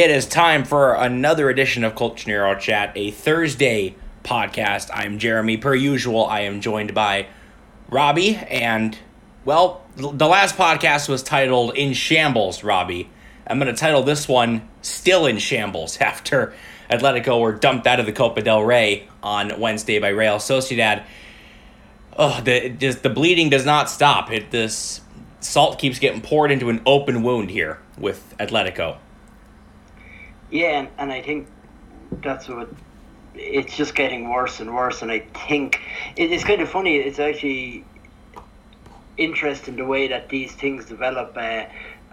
It is time for another edition of Colchonero Chat, a Thursday podcast. I'm Jeremy. Per usual, I am joined by Robbie, and well, the last podcast was titled "In Shambles." Robbie, I'm going to title this one "Still in Shambles" after Atletico were dumped out of the Copa del Rey on Wednesday by Real Sociedad. Oh, the just the bleeding does not stop. It this salt keeps getting poured into an open wound here with Atletico. Yeah, and, and I think that's what it's just getting worse and worse. And I think it, it's kind of funny. It's actually interesting the way that these things develop. Uh,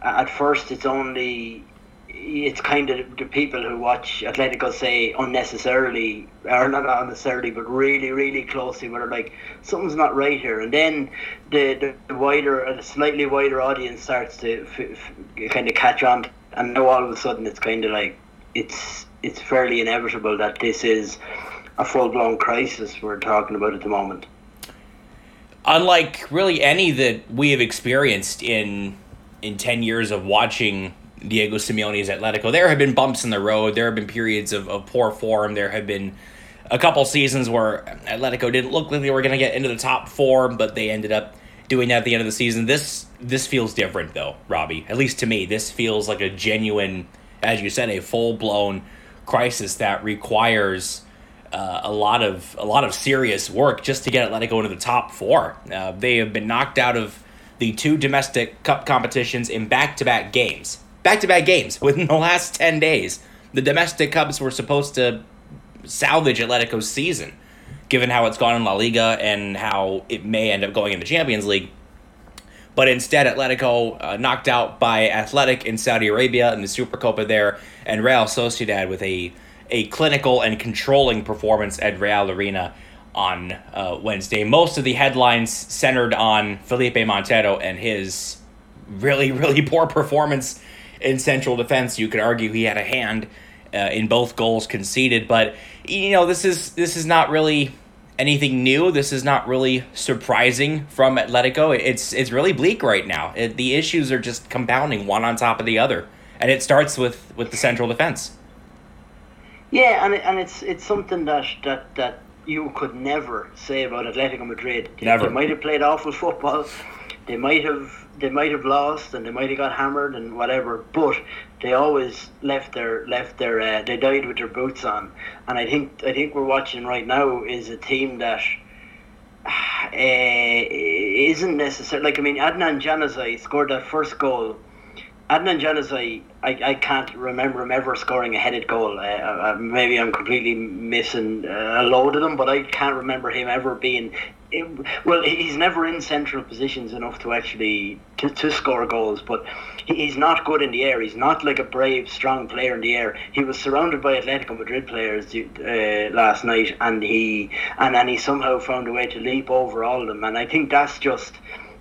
at first, it's only it's kind of the people who watch Atletico say unnecessarily, or not unnecessarily, but really, really closely, where they're like something's not right here, and then the the, the wider, a slightly wider audience starts to f- f- kind of catch on, and now all of a sudden it's kind of like it's it's fairly inevitable that this is a full blown crisis we're talking about at the moment. Unlike really any that we have experienced in in ten years of watching Diego Simeone's Atletico, there have been bumps in the road. There have been periods of, of poor form. There have been a couple seasons where Atletico didn't look like they were going to get into the top four, but they ended up doing that at the end of the season. This this feels different though, Robbie. At least to me, this feels like a genuine, as you said, a full blown crisis that requires uh, a lot of a lot of serious work just to get Atletico into the top four. Uh, they have been knocked out of the two domestic cup competitions in back to back games. Back to back games within the last ten days. The domestic cups were supposed to salvage Atletico's season, given how it's gone in La Liga and how it may end up going in the Champions League. But instead, Atletico uh, knocked out by Athletic in Saudi Arabia in the Supercopa there, and Real Sociedad with a a clinical and controlling performance at Reale Arena on uh, Wednesday. Most of the headlines centered on Felipe Monteiro and his really, really poor performance in central defense. You could argue he had a hand uh, in both goals conceded, but you know this is this is not really anything new. This is not really surprising from Atletico. It's it's really bleak right now. It, the issues are just compounding one on top of the other, and it starts with with the central defense. Yeah, and it, and it's it's something that that that you could never say about Atletico Madrid. They, Never. They might have played awful football. They might have they might have lost and they might have got hammered and whatever, but they always left their left their uh, they died with their boots on. And I think I think we're watching right now is a team that uh, isn't necessarily like I mean Adnan Januzaj scored that first goal. Adnan Januzaj, I, I can't remember him ever scoring a headed goal. Uh, maybe I'm completely missing uh, a load of them, but I can't remember him ever being. It, well, he's never in central positions enough to actually to, to score goals, but he's not good in the air. He's not like a brave, strong player in the air. He was surrounded by Atletico Madrid players uh, last night, and he and and he somehow found a way to leap over all of them. And I think that's just.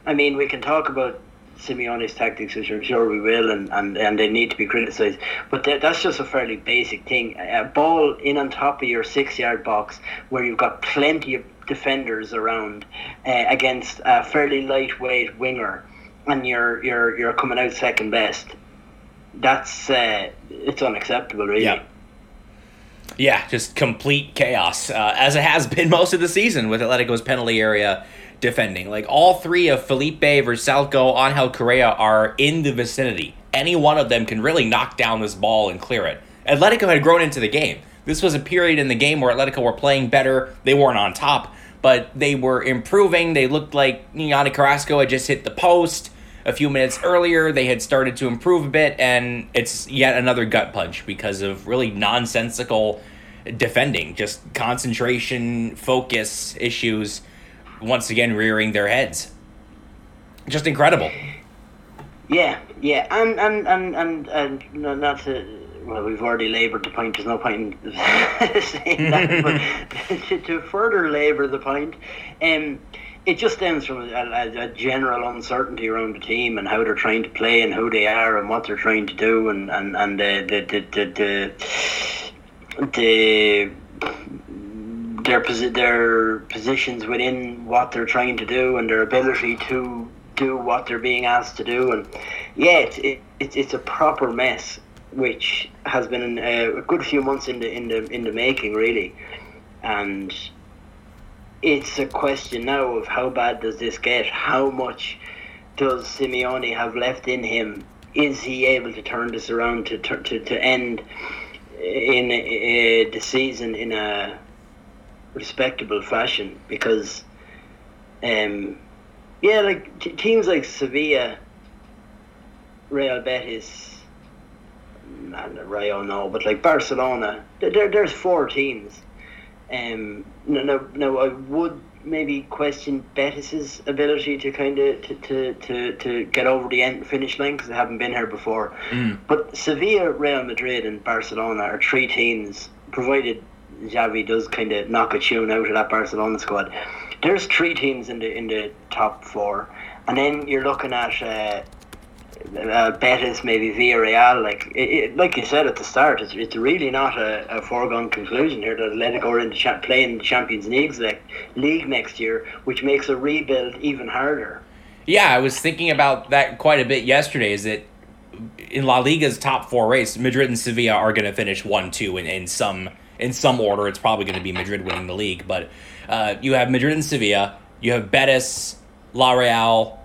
I mean, we can talk about Simeone's tactics, which I'm sure we will, and, and, and they need to be criticised. But th- that's just a fairly basic thing. A ball in on top of your six yard box where you've got plenty of defenders around uh, against a fairly lightweight winger, and you're you're you're coming out second best. That's uh, it's unacceptable, really. Yeah. Yeah, just complete chaos, uh, as it has been most of the season with Atletico's penalty area defending. Like all three of Felipe, Vrsaljko, Angel Correa are in the vicinity. Any one of them can really knock down this ball and clear it. Atletico had grown into the game. This was a period in the game where Atletico were playing better. They weren't on top, but they were improving. They looked like Yanni Carrasco had just hit the post a few minutes earlier. They had started to improve a bit, and it's yet another gut punch because of really nonsensical defending, just concentration, focus issues once again rearing their heads. Just incredible. Yeah, yeah, and and and and, and no, not to. Well, we've already laboured the point. There's no point in saying that, but to, to further labour the point, um, it just stems from a, a, general uncertainty around the team and how they're trying to play and who they are and what they're trying to do and and and the the the the, the, the their posi- their positions within what they're trying to do and their ability to do what they're being asked to do and yeah it's it, it, it's a proper mess which has been a, a good few months in the in the in the making really. And it's a question now of how bad does this get? How much does Simeone have left in him? Is he able to turn this around to to, to end in uh, the season in a respectable fashion? Because um yeah like t- teams like Sevilla Real Betis and Rayo no but like Barcelona there, there's four teams um no no no I would maybe question Betis's ability to kind of to, to, to, to get over the end finish line because they haven't been here before. Mm. But Sevilla, Real Madrid, and Barcelona are three teams. Provided Xavi does kind of knock a tune out of that Barcelona squad, there's three teams in the in the top four, and then you're looking at. Uh, uh, Betis, maybe Villarreal, like it, it, like you said at the start, it's, it's really not a, a foregone conclusion here that Atletico are in the cha- playing the Champions League league next year, which makes a rebuild even harder. Yeah, I was thinking about that quite a bit yesterday. Is that in La Liga's top four race, Madrid and Sevilla are going to finish one, two, in, in some in some order. It's probably going to be Madrid winning the league, but uh, you have Madrid and Sevilla. You have Betis, La Real,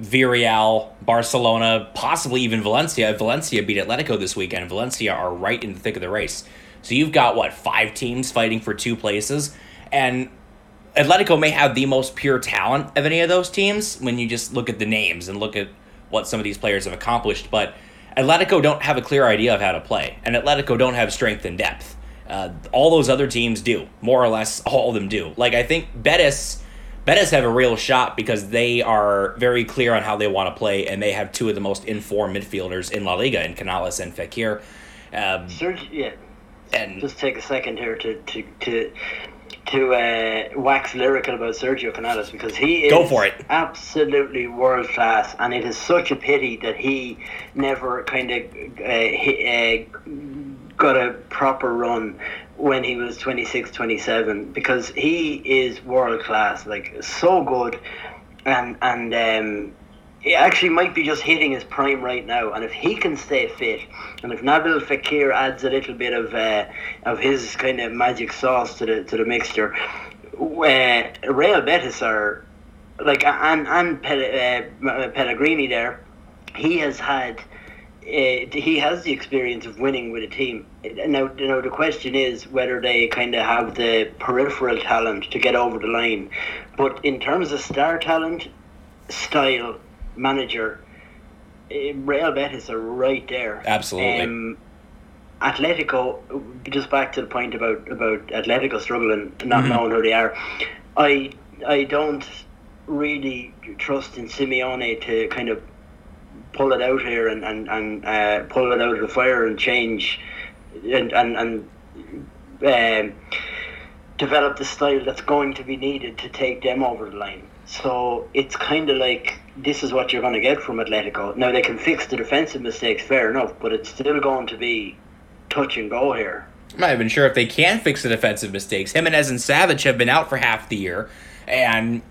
Villarreal, Barcelona, possibly even Valencia. Valencia beat Atletico this weekend. Valencia are right in the thick of the race. So you've got what five teams fighting for two places, and Atletico may have the most pure talent of any of those teams when you just look at the names and look at what some of these players have accomplished. But Atletico don't have a clear idea of how to play, and Atletico don't have strength and depth. Uh, all those other teams do, more or less, all of them do. Like I think Betis Betis have a real shot because they are very clear on how they want to play, and they have two of the most informed midfielders in La Liga, in Canales and Fekir. Um, Serge, yeah. And just take a second here to to to to uh, wax lyrical about Sergio Canales because he is Go for it. absolutely world class, and it is such a pity that he never kind of uh, uh, got a proper run when he was 26 27 because he is world class like so good and and um he actually might be just hitting his prime right now and if he can stay fit and if Nabil Fekir adds a little bit of uh, of his kind of magic sauce to the to the mixture uh, Real Betis are like and and uh, Pellegrini there, he has had. Uh, he has the experience of winning with a team. Now, you know, the question is whether they kind of have the peripheral talent to get over the line. But in terms of star talent, style, manager, uh, Real Betis are right there. Absolutely. Um, Atletico, just back to the point about about Atletico struggling, and not mm-hmm. knowing who they are. I I don't really trust in Simeone to kind of pull it out here and and, and uh, pull it out of the fire and change and and, and um, develop the style that's going to be needed to take them over the line. So it's kind of like this is what you're going to get from Atletico. Now they can fix the defensive mistakes, fair enough, but it's still going to be touch and go here. I'm not even sure if they can fix the defensive mistakes. Jimenez and Savić have been out for half the year, and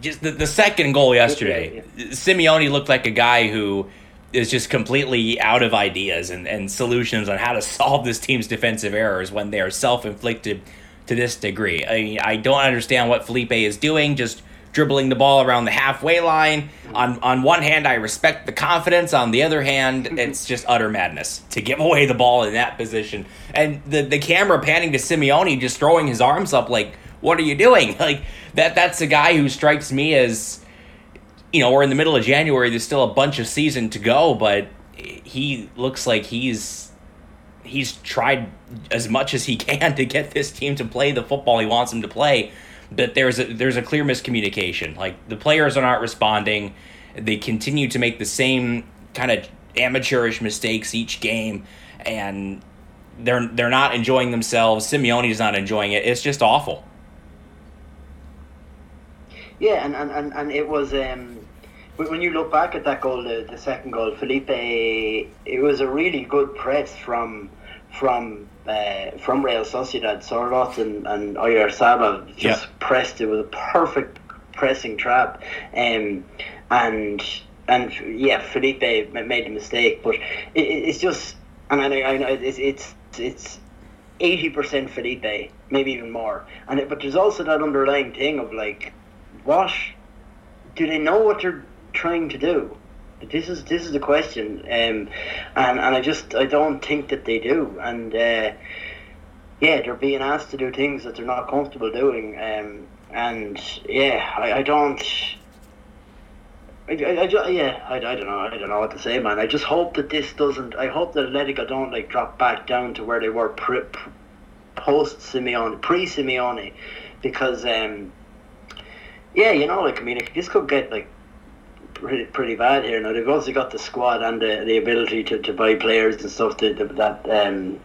just the, the second goal yesterday, yeah. Simeone looked like a guy who is just completely out of ideas and, and solutions on how to solve this team's defensive errors when they are self inflicted to this degree. I, I don't understand what Felipe is doing, just dribbling the ball around the halfway line. On on one hand, I respect the confidence. On the other hand, it's just utter madness to give away the ball in that position. And the the camera panning to Simeone, just throwing his arms up like, "What are you doing?" Like that. That's a guy who strikes me as, you know, we're in the middle of January. There's still a bunch of season to go, but he looks like he's he's tried as much as he can to get this team to play the football he wants them to play But there's a there's a clear miscommunication. Like the players are not responding. They continue to make the same kind of amateurish mistakes each game, and they're they're not enjoying themselves. Simeone is not enjoying it. It's just awful. Yeah, and and, and, and it was um, when you look back at that goal, the, the second goal, Felipe, it was a really good press from from uh, from Real Sociedad, Sørloth and, and Oyarzabal just yep. pressed it with a perfect pressing trap. Um, and and yeah, Felipe made a mistake, but it, it's just and I, I know it's it's it's eighty percent Felipe, maybe even more. And it, but there's also that underlying thing of like, what do they know what they're trying to do? This is this is the question, um, and and I just I don't think that they do, and uh, yeah, they're being asked to do things that they're not comfortable doing, um, and yeah, I, I don't. I, I, I, yeah, I, I don't know. I don't know what to say, man. I just hope that this doesn't. I hope that Atletico don't like drop back down to where they were pre, post Simeone, pre Simeone, because um, yeah, you know, like I mean, this could get like pretty, pretty bad here. Now they've also got the squad and the, the ability to, to buy players and stuff to, to that um,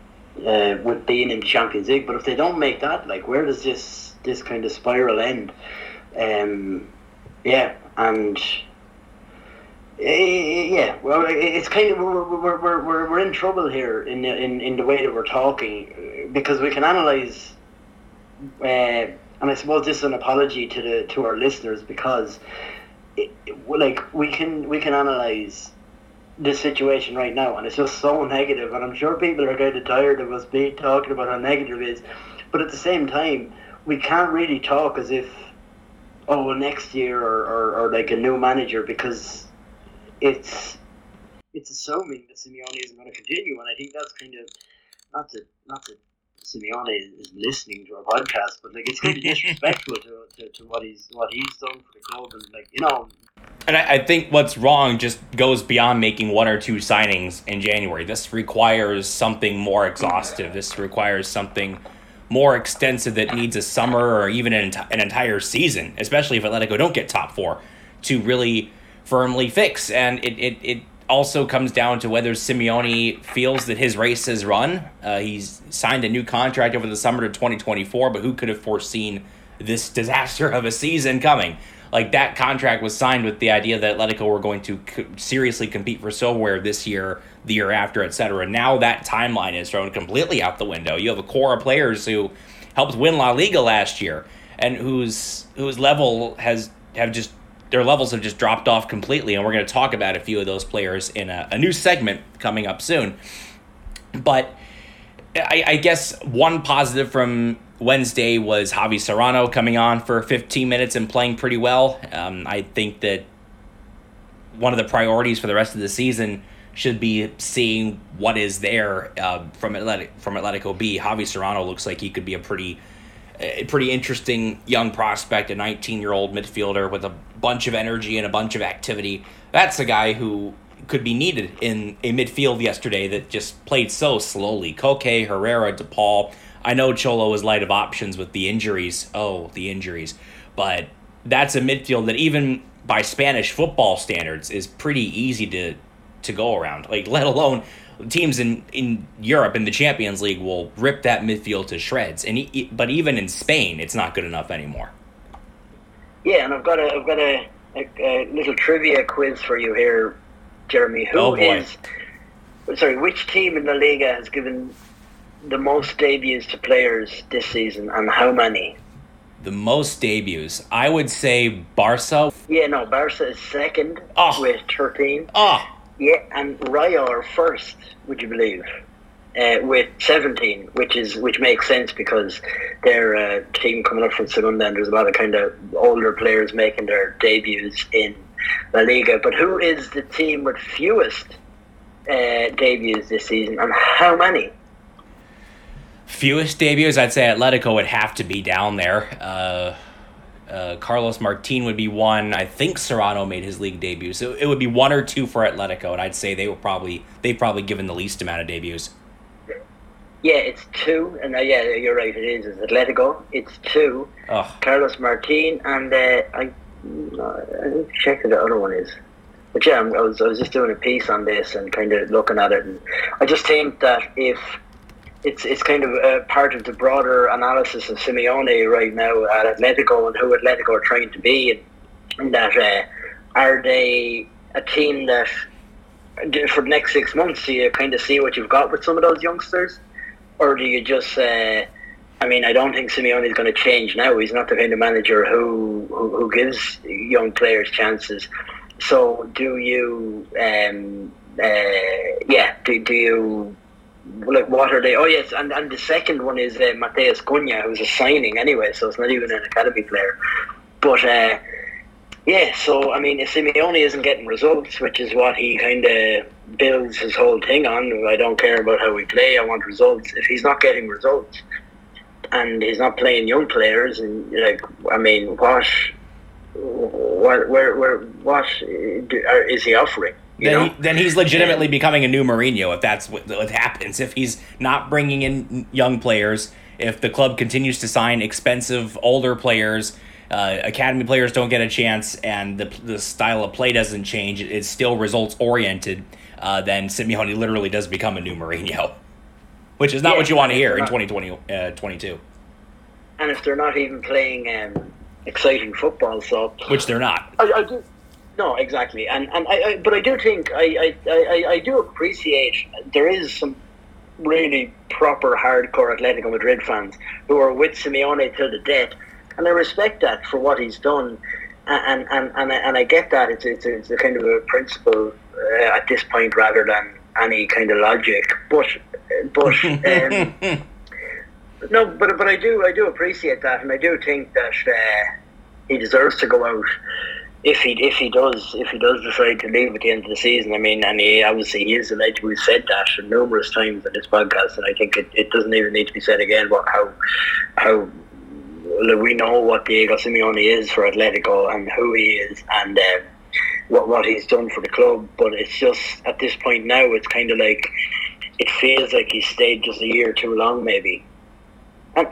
uh, with being in Champions League. But if they don't make that, like where does this this kind of spiral end? Um, yeah, and eh, yeah, well, it's kind of we're, we're, we're, we're, we're in trouble here in, in in the way that we're talking because we can analyze. Uh, and I suppose this is an apology to the to our listeners because like we can we can analyze the situation right now, and it's just so negative. And I'm sure people are kind of tired of us being talking about how negative it is. But at the same time, we can't really talk as if, oh, well, next year or, or, or like a new manager because it's it's assuming that Simeone isn't going to continue, and I think that's kind of not to not to Simeone is listening to our podcast, but like it's kind of disrespectful to, to, to, what he's what he's done for the club, and like you know. And I, I think what's wrong just goes beyond making one or two signings in January. This requires something more exhaustive. This requires something more extensive that needs a summer or even an, enti- an entire season, especially if Atletico don't get top four, to really firmly fix. And it, it, it also comes down to whether Simeone feels that his race has run. Uh, he's signed a new contract over the summer to 2024, but who could have foreseen this disaster of a season coming? Like that contract was signed with the idea that Atletico were going to co- seriously compete for silverware this year, the year after, etc. Now that timeline is thrown completely out the window. You have a core of players who helped win La Liga last year and whose whose level has have just their levels have just dropped off completely. And we're going to talk about a few of those players in a, a new segment coming up soon. But I, I, guess one positive from Wednesday was Javi Serrano coming on for 15 minutes and playing pretty well. Um, I think that one of the priorities for the rest of the season should be seeing what is there uh, from from Atletico B. Javi Serrano looks like he could be a pretty a pretty interesting young prospect, a 19 year old midfielder with a bunch of energy and a bunch of activity. That's a guy who could be needed in a midfield yesterday that just played so slowly. Koke, Herrera, De Paul. I know Cholo was light of options with the injuries. Oh, the injuries. But that's a midfield that even by Spanish football standards is pretty easy to to go around. Like let alone teams in in Europe in the Champions League will rip that midfield to shreds. And he, but even in Spain, it's not good enough anymore. Yeah, and I've got a I've got a, a, a little trivia quiz for you here, Jeremy. Who Oh, is sorry? Which team in the Liga has given the most debuts to players this season, and how many? The most debuts, I would say Barca. Yeah, no, Barca is second Oh. with thirteen. Oh, ah. Yeah, and Rayo are first. Would you believe? Uh, with seventeen, which is which makes sense because they're a team coming up from Segunda, and there's a lot of kind of older players making their debuts in La Liga. But who is the team with fewest uh, debuts this season, and how many? fewest debuts, I'd say Atletico would have to be down there. Uh, uh, Carlos Martin would be one. I think Serrano made his league debut, so it would be one or two for Atletico, and I'd say they were probably they've probably given the least amount of debuts. Yeah, it's two, and uh, yeah, you're right. It is. It's Atletico. It's two. Ugh. Carlos Martin, and uh, I, I need to check who the other one is. But yeah, I'm- I was I was just doing a piece on this and kind of looking at it, and I just think that if it's it's kind of a part of the broader analysis of Simeone right now at Atletico and who Atletico are trying to be, and, and that uh, are they a team that for the next six months do you kind of see what you've got with some of those youngsters, or do you just? Uh, I mean, I don't think Simeone is going to change now. He's not the kind of manager who who, who gives young players chances. So, do you? Um, uh, yeah. Do, do you? Like, what are they? Oh, yes. And and the second one is uh, Matheus Cunha, who's a signing anyway. So it's not even an academy player. But uh, yeah. So I mean, if Simeone isn't getting results, which is what he kind of builds his whole thing on. I don't care about how we play. I want results. If he's not getting results, and he's not playing young players, and like I mean, what, what, where, where, what are- is he offering? Then, he, then he's legitimately becoming a new Mourinho if that's what, what happens. If he's not bringing in young players, if the club continues to sign expensive older players, uh, academy players don't get a chance, and the, the style of play doesn't change, it's still results oriented, uh, then Simeone literally does become a new Mourinho, which is not Yeah, what you want to hear in not- 2020, uh, 22, and if they're not even playing um, exciting football, so which they're not. I, I do. No, exactly, and and I, I but I do think I, I, I, I do appreciate there is some really proper hardcore Atletico Madrid fans who are with Simeone till the death, and I respect that for what he's done, and and and I, and I get that it's it's it's a kind of a principle uh, at this point rather than any kind of logic, but but. Um, no, but but I do I do appreciate that, and I do think that uh, he deserves to go out if he if he does if he does decide to leave at the end of the season. I mean, and he obviously he is alleged to have said that numerous times in this podcast, and I think it, it doesn't even need to be said again. What how how we know what Diego Simeone is for Atletico and who he is, and. Uh, what, what he's done for the club, but it's just at this point now, it's kind of like it feels like he stayed just a year too long, maybe. And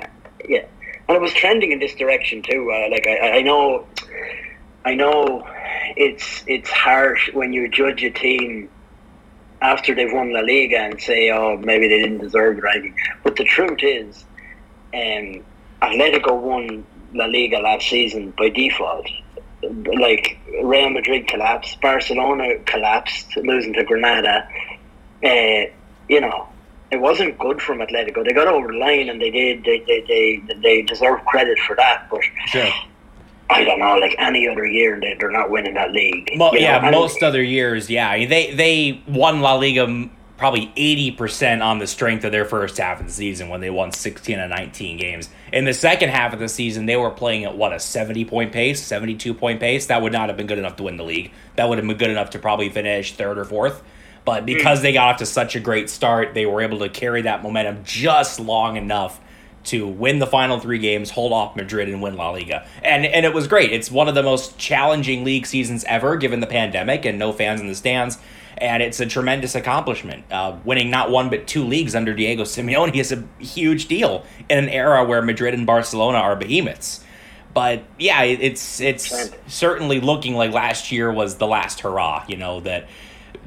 yeah, and it was trending in this direction too. Uh, like I, I know, I know, it's it's harsh when you judge a team after they've won La Liga and say, oh, maybe they didn't deserve it. But the truth is, um, Atletico won La Liga last season by default. Like Real Madrid collapsed, Barcelona collapsed, losing to Granada. Uh, you know, it wasn't good from Atletico. They got over the line and they did. They they they, they deserve credit for that. But Sure. I don't know, like any other year, they, they're not winning that league. Mo- you know, yeah, most other years, yeah, they they won La Liga probably 80% on the strength of their first half of the season when they won 16 and 19 games. In the second half of the season, they were playing at what, a 70 point pace, 72 point pace? That would not have been good enough to win the league. That would have been good enough to probably finish third or fourth. But hmm. because they got off to such a great start, they were able to carry that momentum just long enough to win the final three games, hold off Madrid, and win La Liga. And and it was great. It's one of the most challenging league seasons ever, given the pandemic and no fans in the stands. And it's a tremendous accomplishment. Uh, winning not one but two leagues under Diego Simeone is a huge deal in an era where Madrid and Barcelona are behemoths. But yeah, it- it's it's certainly looking like last year was the last hurrah. You know that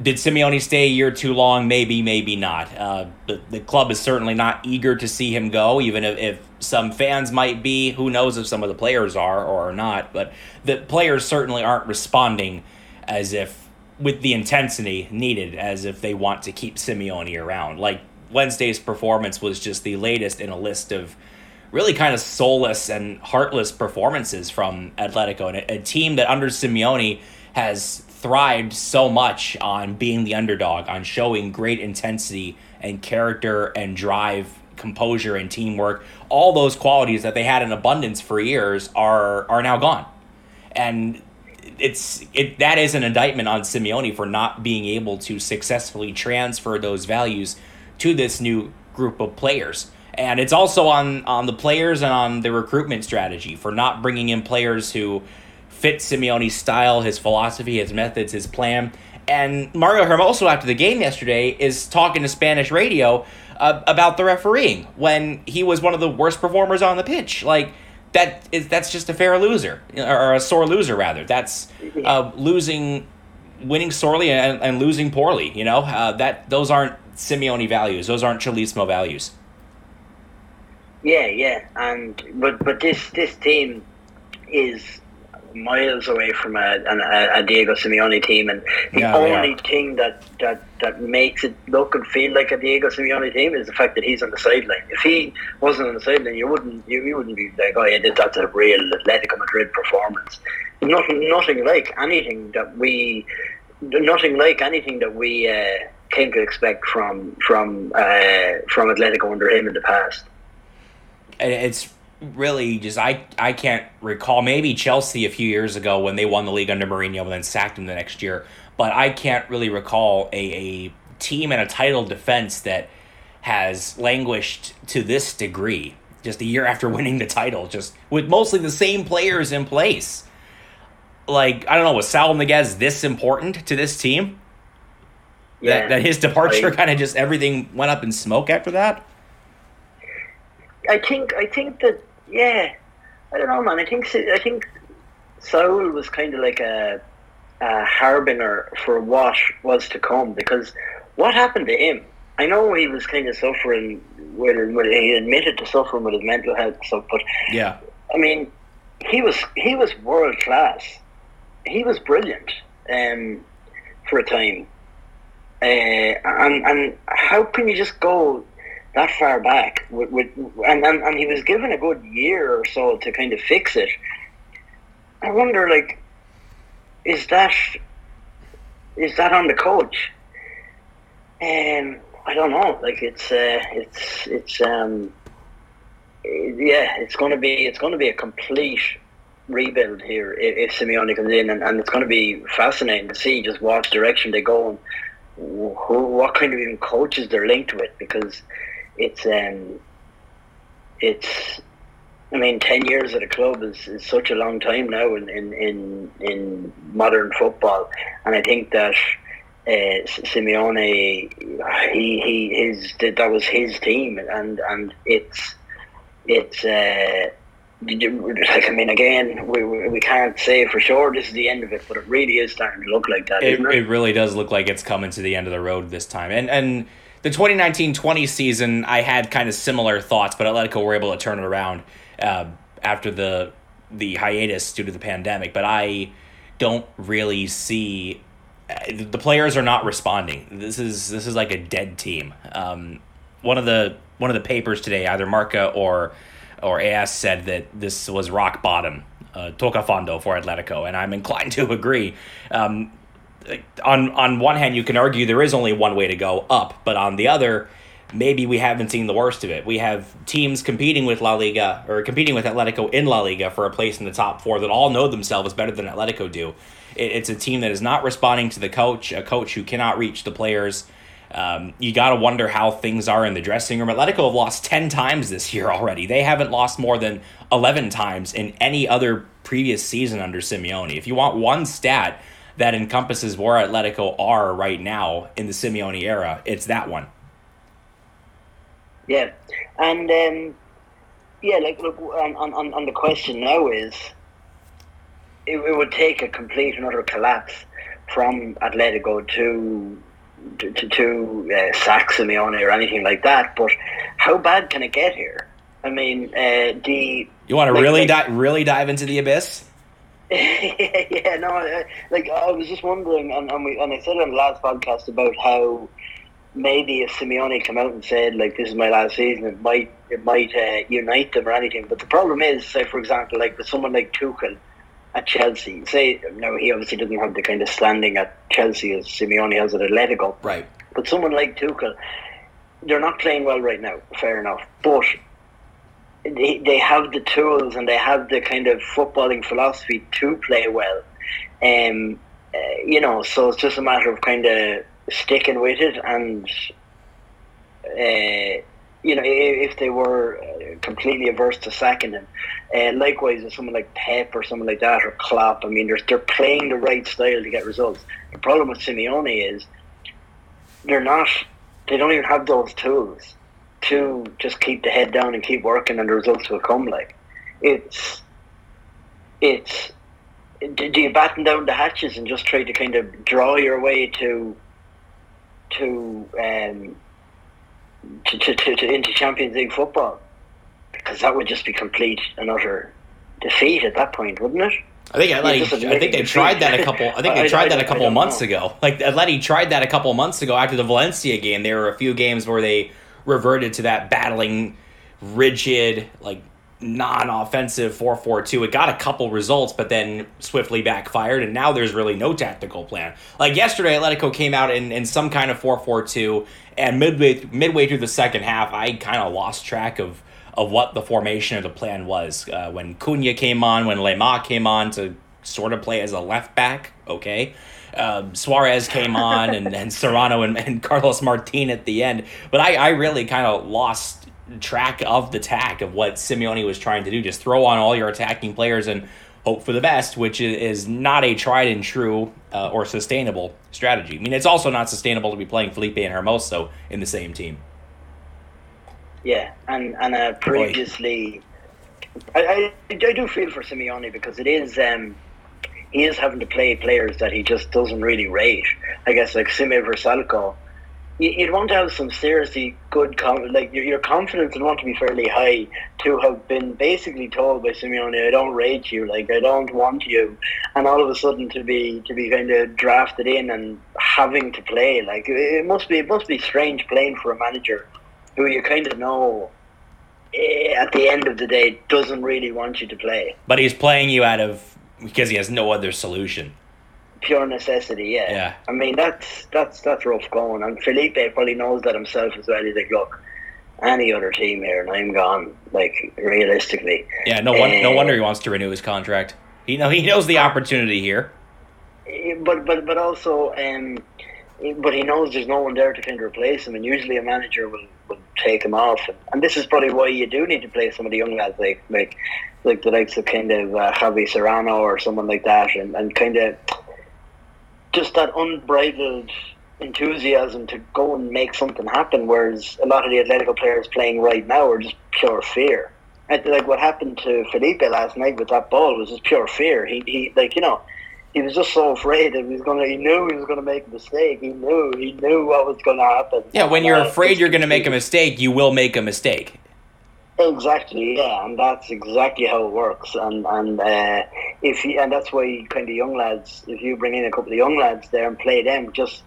did Simeone stay a year too long? Maybe, maybe not. Uh, the, the club is certainly not eager to see him go, even if, if some fans might be. Who knows if some of the players are or are not? But the players certainly aren't responding as if with the intensity needed, as if they want to keep Simeone around. Like Wednesday's performance was just the latest in a list of really kind of soulless and heartless performances from Atletico, and a, a team that under Simeone has thrived so much on being the underdog, on showing great intensity and character and drive, composure and teamwork. All those qualities that they had in abundance for years are are now gone, and it's it that is an indictment on Simeone for not being able to successfully transfer those values to this new group of players. And it's also on on the players and on the recruitment strategy for not bringing in players who fit Simeone's style, his philosophy, his methods, his plan. And Mario Hermoso after the game yesterday is talking to Spanish radio uh, about the refereeing when he was one of the worst performers on the pitch. Like that is that's just a fair loser or a sore loser rather. That's uh, losing, winning sorely and, and losing poorly. You know uh, that those aren't Simeone values. Those aren't Cholismo values. Yeah, yeah, and but but this this team is miles away from a, a, a Diego Simeone team, and the Yeah, only thing that, that that makes it look and feel like a Diego Simeone team is the fact that he's on the sideline. If he wasn't on the sideline, you wouldn't you, you wouldn't be like, oh yeah, that's a real Atletico Madrid performance. Nothing, nothing like anything that we, nothing like anything that we uh, came to expect from from uh, from Atletico under him in the past. It's really just I I can't recall maybe Chelsea a few years ago when they won the league under Mourinho and then sacked him the next year, but I can't really recall a, a team and a title defense that has languished to this degree just a year after winning the title, just with mostly the same players in place. Like I don't know, was Saul Niguez this important to this team? Yeah, that, that his departure kind of just everything went up in smoke after that. I think I think that yeah, I don't know, man. I think I think Saul was kind of like a, a harbinger for what was to come because what happened to him? I know he was kind of suffering with, with he admitted to suffering with his mental health stuff, but Yeah. I mean, he was he was world class. He was brilliant um, for a time. Uh, and and how can you just go that far back with, with and, and and he was given a good year or so to kind of fix it. I wonder, like, is that is that on the coach? Um, I don't know. Like, it's uh, it's it's um, yeah, it's to be it's to be a complete rebuild here if, if Simeone comes in, and, and it's going to be fascinating to see just what direction they go and who, what kind of even coaches they're linked with because it's um it's I mean ten years at a club is, is such a long time now in, in, in, in modern football and I think that uh, Simeone he, he his that was his team and and it's it's uh, like I mean again we, we can't say for sure this is the end of it but it really is starting to look like that it, isn't it? it really does look like it's coming to the end of the road this time. And and the 2019-20 season, I had kind of similar thoughts, but Atletico were able to turn it around uh, after the the hiatus due to the pandemic. But I don't really see uh, the players are not responding. This is this is like a dead team. Um, one of the one of the papers today, either Marca or or AS said that this was rock bottom, uh, toca fondo for Atletico, and I'm inclined to agree. Um, on on one hand, you can argue there is only one way to go up, but on the other, maybe we haven't seen the worst of it. We have teams competing with La Liga or competing with Atletico in La Liga for a place in the top four that all know themselves better than Atletico do. It, it's a team that is not responding to the coach, a coach who cannot reach the players. Um, you got to wonder how things are in the dressing room. Atletico have lost 10 times this year already. They haven't lost more than 11 times in any other previous season under Simeone. If you want one stat that encompasses where Atletico are right now in the Simeone era, it's that one. Yeah, and um, yeah, like look on, on, on the question now is it, it would take a complete and utter collapse from Atletico to to, to, to uh, sack Simeone or anything like that. But how bad can it get here? I mean, uh, the you want to like, really like, di- really dive into the abyss. yeah, no, uh, like I was just wondering, and, and, we, and I said on the last podcast about how maybe if Simeone come out and said like this is my last season, it might it might uh, unite them or anything. But the problem is, say for example, like with someone like Tuchel at Chelsea, say no, he obviously doesn't have the kind of standing at Chelsea as Simeone has at Atletico, right? But someone like Tuchel, they're not playing well right now. Fair enough, but they, they have the tools and they have the kind of footballing philosophy to play well. Um, uh, you know, so it's just a matter of kind of sticking with it and, uh, you know, if they were uh, completely averse to sacking him. Uh, likewise, with someone like Pep or someone like that or Klopp, I mean, they're, they're playing the right style to get results. The problem with Simeone is they're not, they don't even have those tools to just keep the head down and keep working and the results will come like it's it's do you batten down the hatches and just try to kind of draw your way to to um to, to, to, to into Champions League football because that would just be complete and utter defeat at that point wouldn't it I think Atleti, I think they tried that a couple. I think they tried that a couple of months ago. Like Atleti tried that a couple of months ago after the Valencia game. There were a few games where they reverted to that battling, rigid, like non-offensive 4-4-2. It got a couple results, but then swiftly backfired, and now there's really no tactical plan. Like yesterday, Atletico came out in, in some kind of 4-4-2, and midway midway through the second half, I kind of lost track of of what the formation of the plan was. Uh, when Cunha came on, when Lemar came on to sort of play as a left back, okay um, Suarez came on and, and Serrano and, and Carlos Martin at the end. But I, I really kind of lost track of the tack of what Simeone was trying to do. Just throw on all your attacking players and hope for the best, which is not a tried and true uh, or sustainable strategy. I mean, it's also not sustainable to be playing Felipe and Hermoso in the same team. Yeah, and and uh, previously, I, I, I do feel for Simeone because it is um, he is having to play players that he just doesn't really rate. I guess like Sime Vrsaljko, you'd want to have some seriously good, like your, your confidence would want to be fairly high to have been basically told by Simeone, I don't rate you, like I don't want you, and all of a sudden to be to be kind of drafted in and having to play, like it must be it must be strange playing for a manager who you kind of know eh, at the end of the day doesn't really want you to play. But he's playing you out of because he has no other solution. Pure necessity, yeah. Yeah. I mean that's that's that's rough going, and Felipe probably knows that himself as well. He's like, look, any other team here, and I'm gone. Like realistically. Yeah. No one. Uh, no wonder he wants to renew his contract. He know he knows the opportunity here. But but but also, um, but he knows there's no one there to kind of replace him, and usually a manager will, will take him off, and, and this is probably why you do need to play some of the young lads like like like the likes of kind of uh, Javi Serrano or someone like that, and, and kind of just that unbridled enthusiasm to go and make something happen. Whereas a lot of the Atletico players playing right now are just pure fear. And like what happened to Felipe last night with that ball was just pure fear. He, he like you know, he was just so afraid that he was gonna. He knew he was gonna make a mistake. He knew. He knew what was gonna happen. Yeah, when you're uh, afraid you're gonna make a mistake, you will make a mistake. Exactly, yeah, and that's exactly how it works. And and uh, if you, and that's why kind of young lads, if you bring in a couple of young lads there and play them, just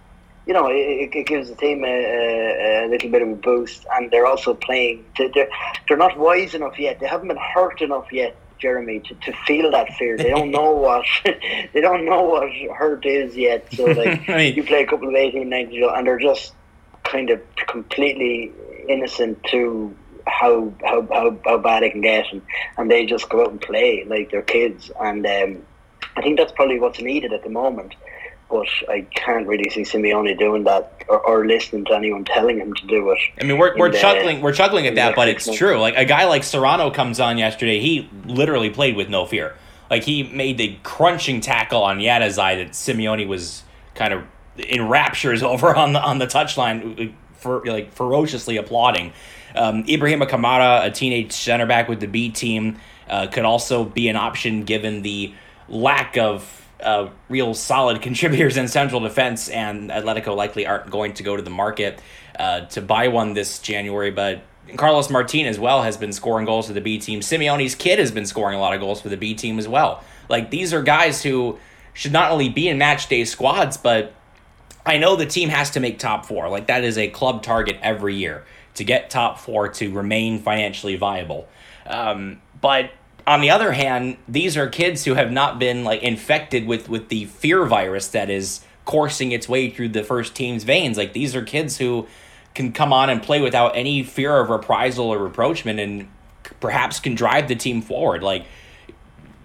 you know, it, it gives the team a, a, a, little bit of a boost. And they're also playing. They're they're not wise enough yet. They haven't been hurt enough yet Jeremy, to, to feel that fear. They don't know what they don't know what hurt is yet. So like you play a couple of 18, 19 and they're just kind of completely innocent to how how, how, how bad it can get and, and they just go out and play like they're kids and um, I think that's probably what's needed at the moment. But I can't really see Simeone doing that or, or listening to anyone telling him to do it. I mean, we're, we're the- chuckling we're chuckling at that, but it's true. Like a guy like Serrano comes on yesterday, he literally played with no fear. Like he made the crunching tackle on Januzaj that Simeone was kind of in raptures over on the on the touchline for like ferociously applauding. Um, Ibrahima Kamara, a teenage center back with the B team, uh, could also be an option given the lack of uh, real solid contributors in central defense, and Atletico likely aren't going to go to the market uh, to buy one this January. But Carlos Martin as well has been scoring goals for the B team. Simeone's kid has been scoring a lot of goals for the B team as well. Like these are guys who should not only be in match day squads, but I know the team has to make top four. Like that is a club target every year to get top four to remain financially viable. Um, but on the other hand, these are kids who have not been like infected with with the fear virus that is coursing its way through the first team's veins. Like these are kids who can come on and play without any fear of reprisal or reproachment, and perhaps can drive the team forward. Like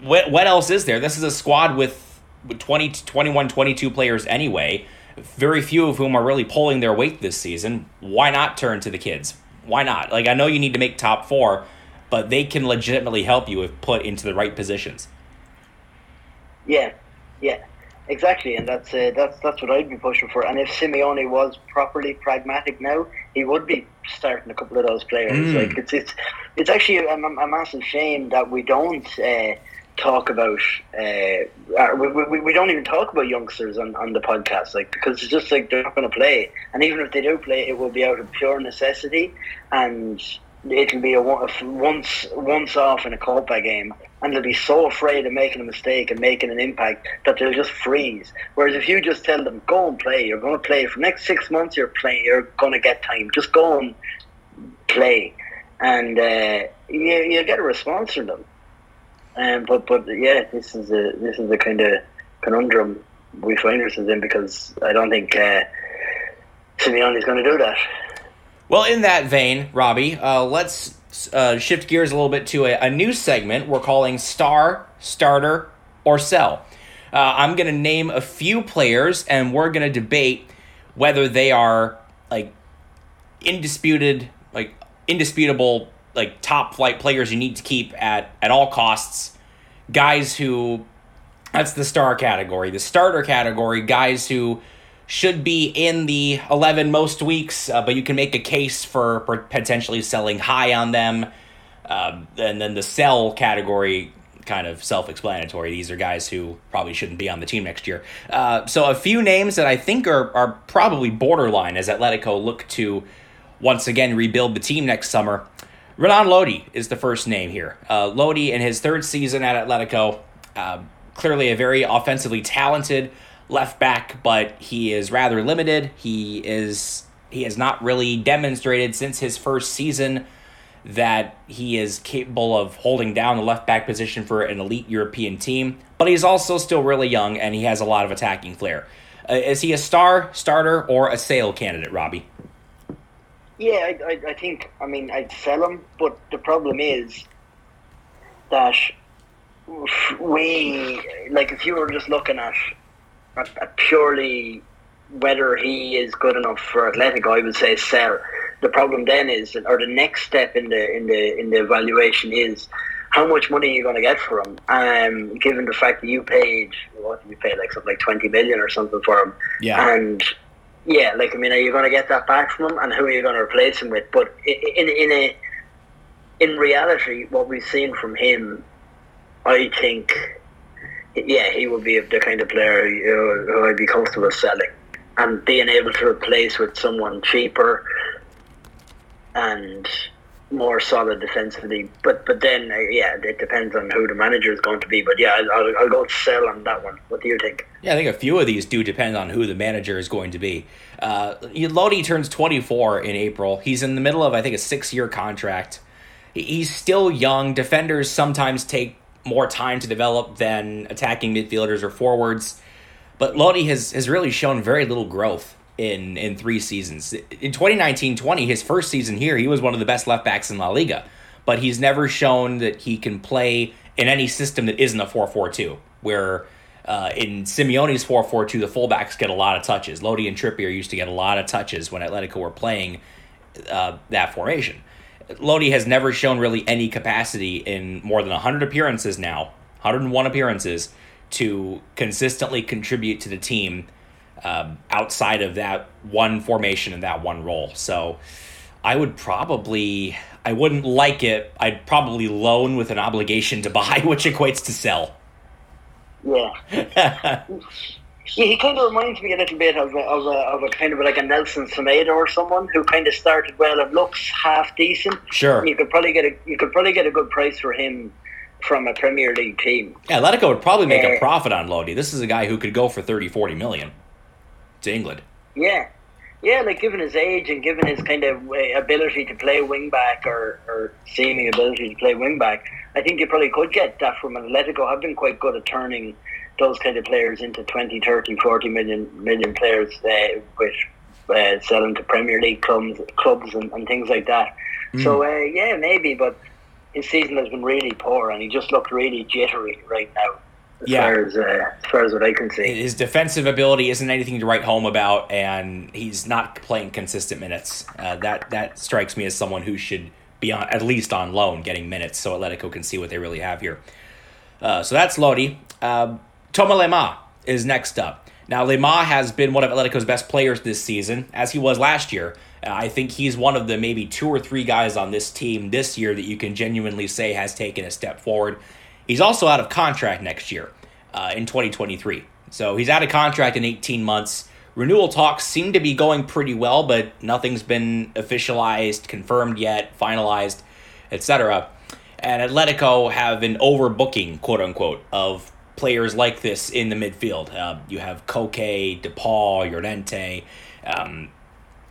what what else is there? This is a squad with, with 20 to 21, 22 players anyway, very few of whom are really pulling their weight this season. Why not turn to the kids? Why not? Like I know you need to make top 4, but they can legitimately help you if put into the right positions. Yeah, yeah, exactly, and that's uh, that's that's what I'd be pushing for. And if Simeone was properly pragmatic now, he would be starting a couple of those players. Mm. Like it's it's it's actually a, a massive shame that we don't. Uh, talk about uh, uh, we, we, we don't even talk about youngsters on, on the podcast like because it's just like they're not going to play and even if they do play it will be out of pure necessity and it'll be a once once off in a Copa game and they'll be so afraid of making a mistake and making an impact that they'll just freeze. Whereas if you just tell them go and play you're going to play for the next six months you're playing you're going to get time. Just go and play. And uh, you, you get a response from them. Um, but but yeah, this is a this is the kind of conundrum we find ourselves in because I don't think uh, is going to do that. Well, in that vein, Robbie, uh, let's uh, shift gears a little bit to a, a new segment we're calling Star, Starter, or Sell. Uh, I'm going to name a few players and we're going to debate whether they are like indisputed, like indisputable, like top flight players you need to keep at, at all costs. Guys who, that's the star category. The starter category, guys who should be in the 11 most weeks, uh, but you can make a case for, potentially selling high on them. Um, and then the sell category, kind of self explanatory. These are guys who probably shouldn't be on the team next year. Uh, so, a few names that I think are, are probably borderline as Atletico look to once again rebuild the team next summer. Renan Lodi is the first name here. Uh, Lodi, in his third season at Atletico, uh, clearly a very offensively talented left back, but he is rather limited. He is he has not really demonstrated since his first season that he is capable of holding down the left back position for an elite European team. But he's also still really young and he has a lot of attacking flair. Uh, is he a star, starter, or a sale candidate, Robbie? Yeah, I, I, I think, I mean, I'd sell him, but the problem is that we, like, if you were just looking at, at purely whether he is good enough for Atletico, I would say sell. The problem then is, or the next step in the in the in the evaluation is, how much money are you going to get for him? Um, given the fact that you paid, what you paid like something like twenty million or something for him, Yeah. and yeah, like I mean, are you going to get that back from him, and who are you going to replace him with? But in in a in reality, what we've seen from him, I think, yeah, he would be the kind of player who, who I'd be comfortable selling, and being able to replace with someone cheaper and more solid defensively. But but then, uh, yeah, it depends on who the manager is going to be. But yeah, I'll, I'll, go sell on that one. What do you think? Yeah, I think a few of these do depend on who the manager is going to be. Uh, Lodi turns 24 in April. He's in the middle of, I think, a six year contract. He's still young. Defenders sometimes take more time to develop than attacking midfielders or forwards. But Lodi has, has really shown very little growth in, in three seasons. In 2019 20, his first season here, he was one of the best left backs in La Liga. But he's never shown that he can play in any system that isn't a 4 4 2, where uh, in Simeone's 4 4 2, the fullbacks get a lot of touches. Lodi and Trippier used to get a lot of touches when Atletico were playing uh, that formation. Lodi has never shown really any capacity in more than 100 appearances now, 101 appearances, to consistently contribute to the team um, outside of that one formation and that one role. So I would probably, I wouldn't like it. I'd probably loan with an obligation to buy, which equates to sell. Yeah. yeah, he kind of reminds me a little bit of a, of a, of a kind of like a Nelson Semedo or someone who kind of started well and looks half decent. Sure. You could probably get a you could probably get a good price for him from a Premier League team. Yeah, Atletico would probably make Uh, a profit on Lodi. This is a guy who could go for 30, 40 million to England. Yeah. Yeah, like given his age and given his kind of uh, ability to play wing back or, or seeming ability to play wing back, I think you probably could get that from Atletico. Have been quite good at turning those kind of players into 20, 30, 40 million million players uh, with uh, selling to Premier League clubs, clubs and, and things like that. So uh, yeah, maybe, but his season has been really poor, and he just looked really jittery right now. As Yeah. far as uh, as far as what I can see. His defensive ability isn't anything to write home about, and he's not playing consistent minutes. Uh, that that strikes me as someone who should be on at least on loan, getting minutes, so Atletico can see what they really have here. Uh, so that's Lodi. Uh, Thomas Lemar is next up. Now Lemar has been one of Atletico's best players this season, as he was last year. Uh, I think he's one of the maybe two or three guys on this team this year that you can genuinely say has taken a step forward. He's also out of contract next year uh, in 2023. So he's out of contract in 18 months. Renewal talks seem to be going pretty well, but nothing's been officialized, confirmed yet, finalized, etc. And Atletico have an overbooking, quote unquote, of players like this in the midfield. Uh, you have Koke, De Paul, Llorente, um,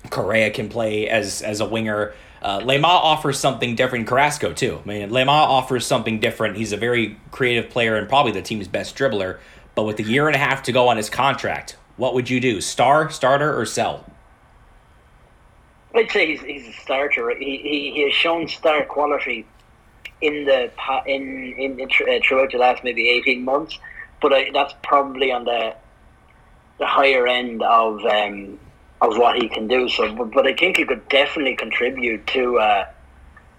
Correa can play as as a winger. Uh, Lemar offers something different. Carrasco too. I mean, Lemar offers something different. He's a very creative player and probably the team's best dribbler. But with a year and a half to go on his contract, what would you do? Star, starter, or sell? I'd say he's, he's a starter. He, he, he has shown star quality in the in in, in uh, throughout the last maybe eighteen months, but I, that's probably on the the higher end of um, of what he can do. So, but, but I think he could definitely contribute to uh,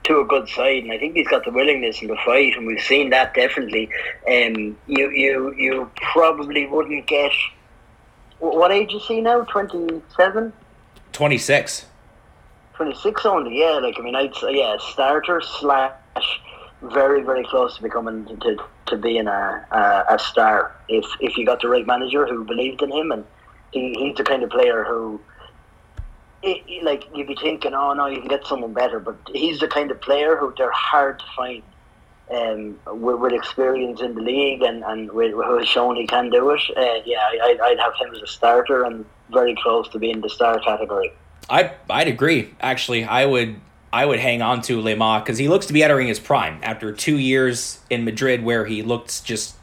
to a good side, and I think he's got the willingness and the fight, and we've seen that definitely. Um, you you you probably wouldn't get what age is he now? Twenty seven. 26. 26 only, yeah. Like, I mean, I'd say, yeah, starter slash very, very close to becoming, to, to being a, a, a star if, if you got the right manager who believed in him. And he, he's the kind of player who, it, like, you'd be thinking, oh, no, you can get someone better. But he's the kind of player who they're hard to find. Um, with, with experience in the league and, and with, who has shown he can do it, uh, yeah, I, I'd have him as a starter and very close to being the star category. I I'd agree. Actually, I would I would hang on to Lemar because he looks to be entering his prime after two years in Madrid, where he looked just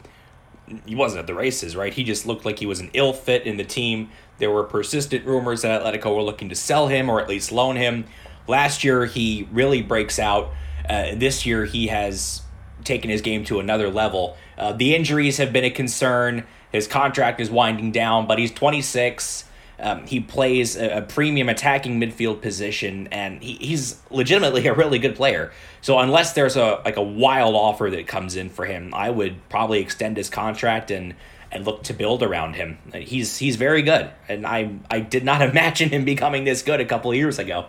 he wasn't at the races, right? He just looked like he was an ill fit in the team. There were persistent rumors that Atletico were looking to sell him or at least loan him. Last year, he really breaks out. Uh, this year, he has taken his game to another level. Uh, the injuries have been a concern. His contract is winding down, but he's 26. Um, he plays a, a premium attacking midfield position, and he, he's legitimately a really good player. So unless there's a like a wild offer that comes in for him, I would probably extend his contract and and look to build around him. He's he's very good, and I I did not imagine him becoming this good a couple of years ago.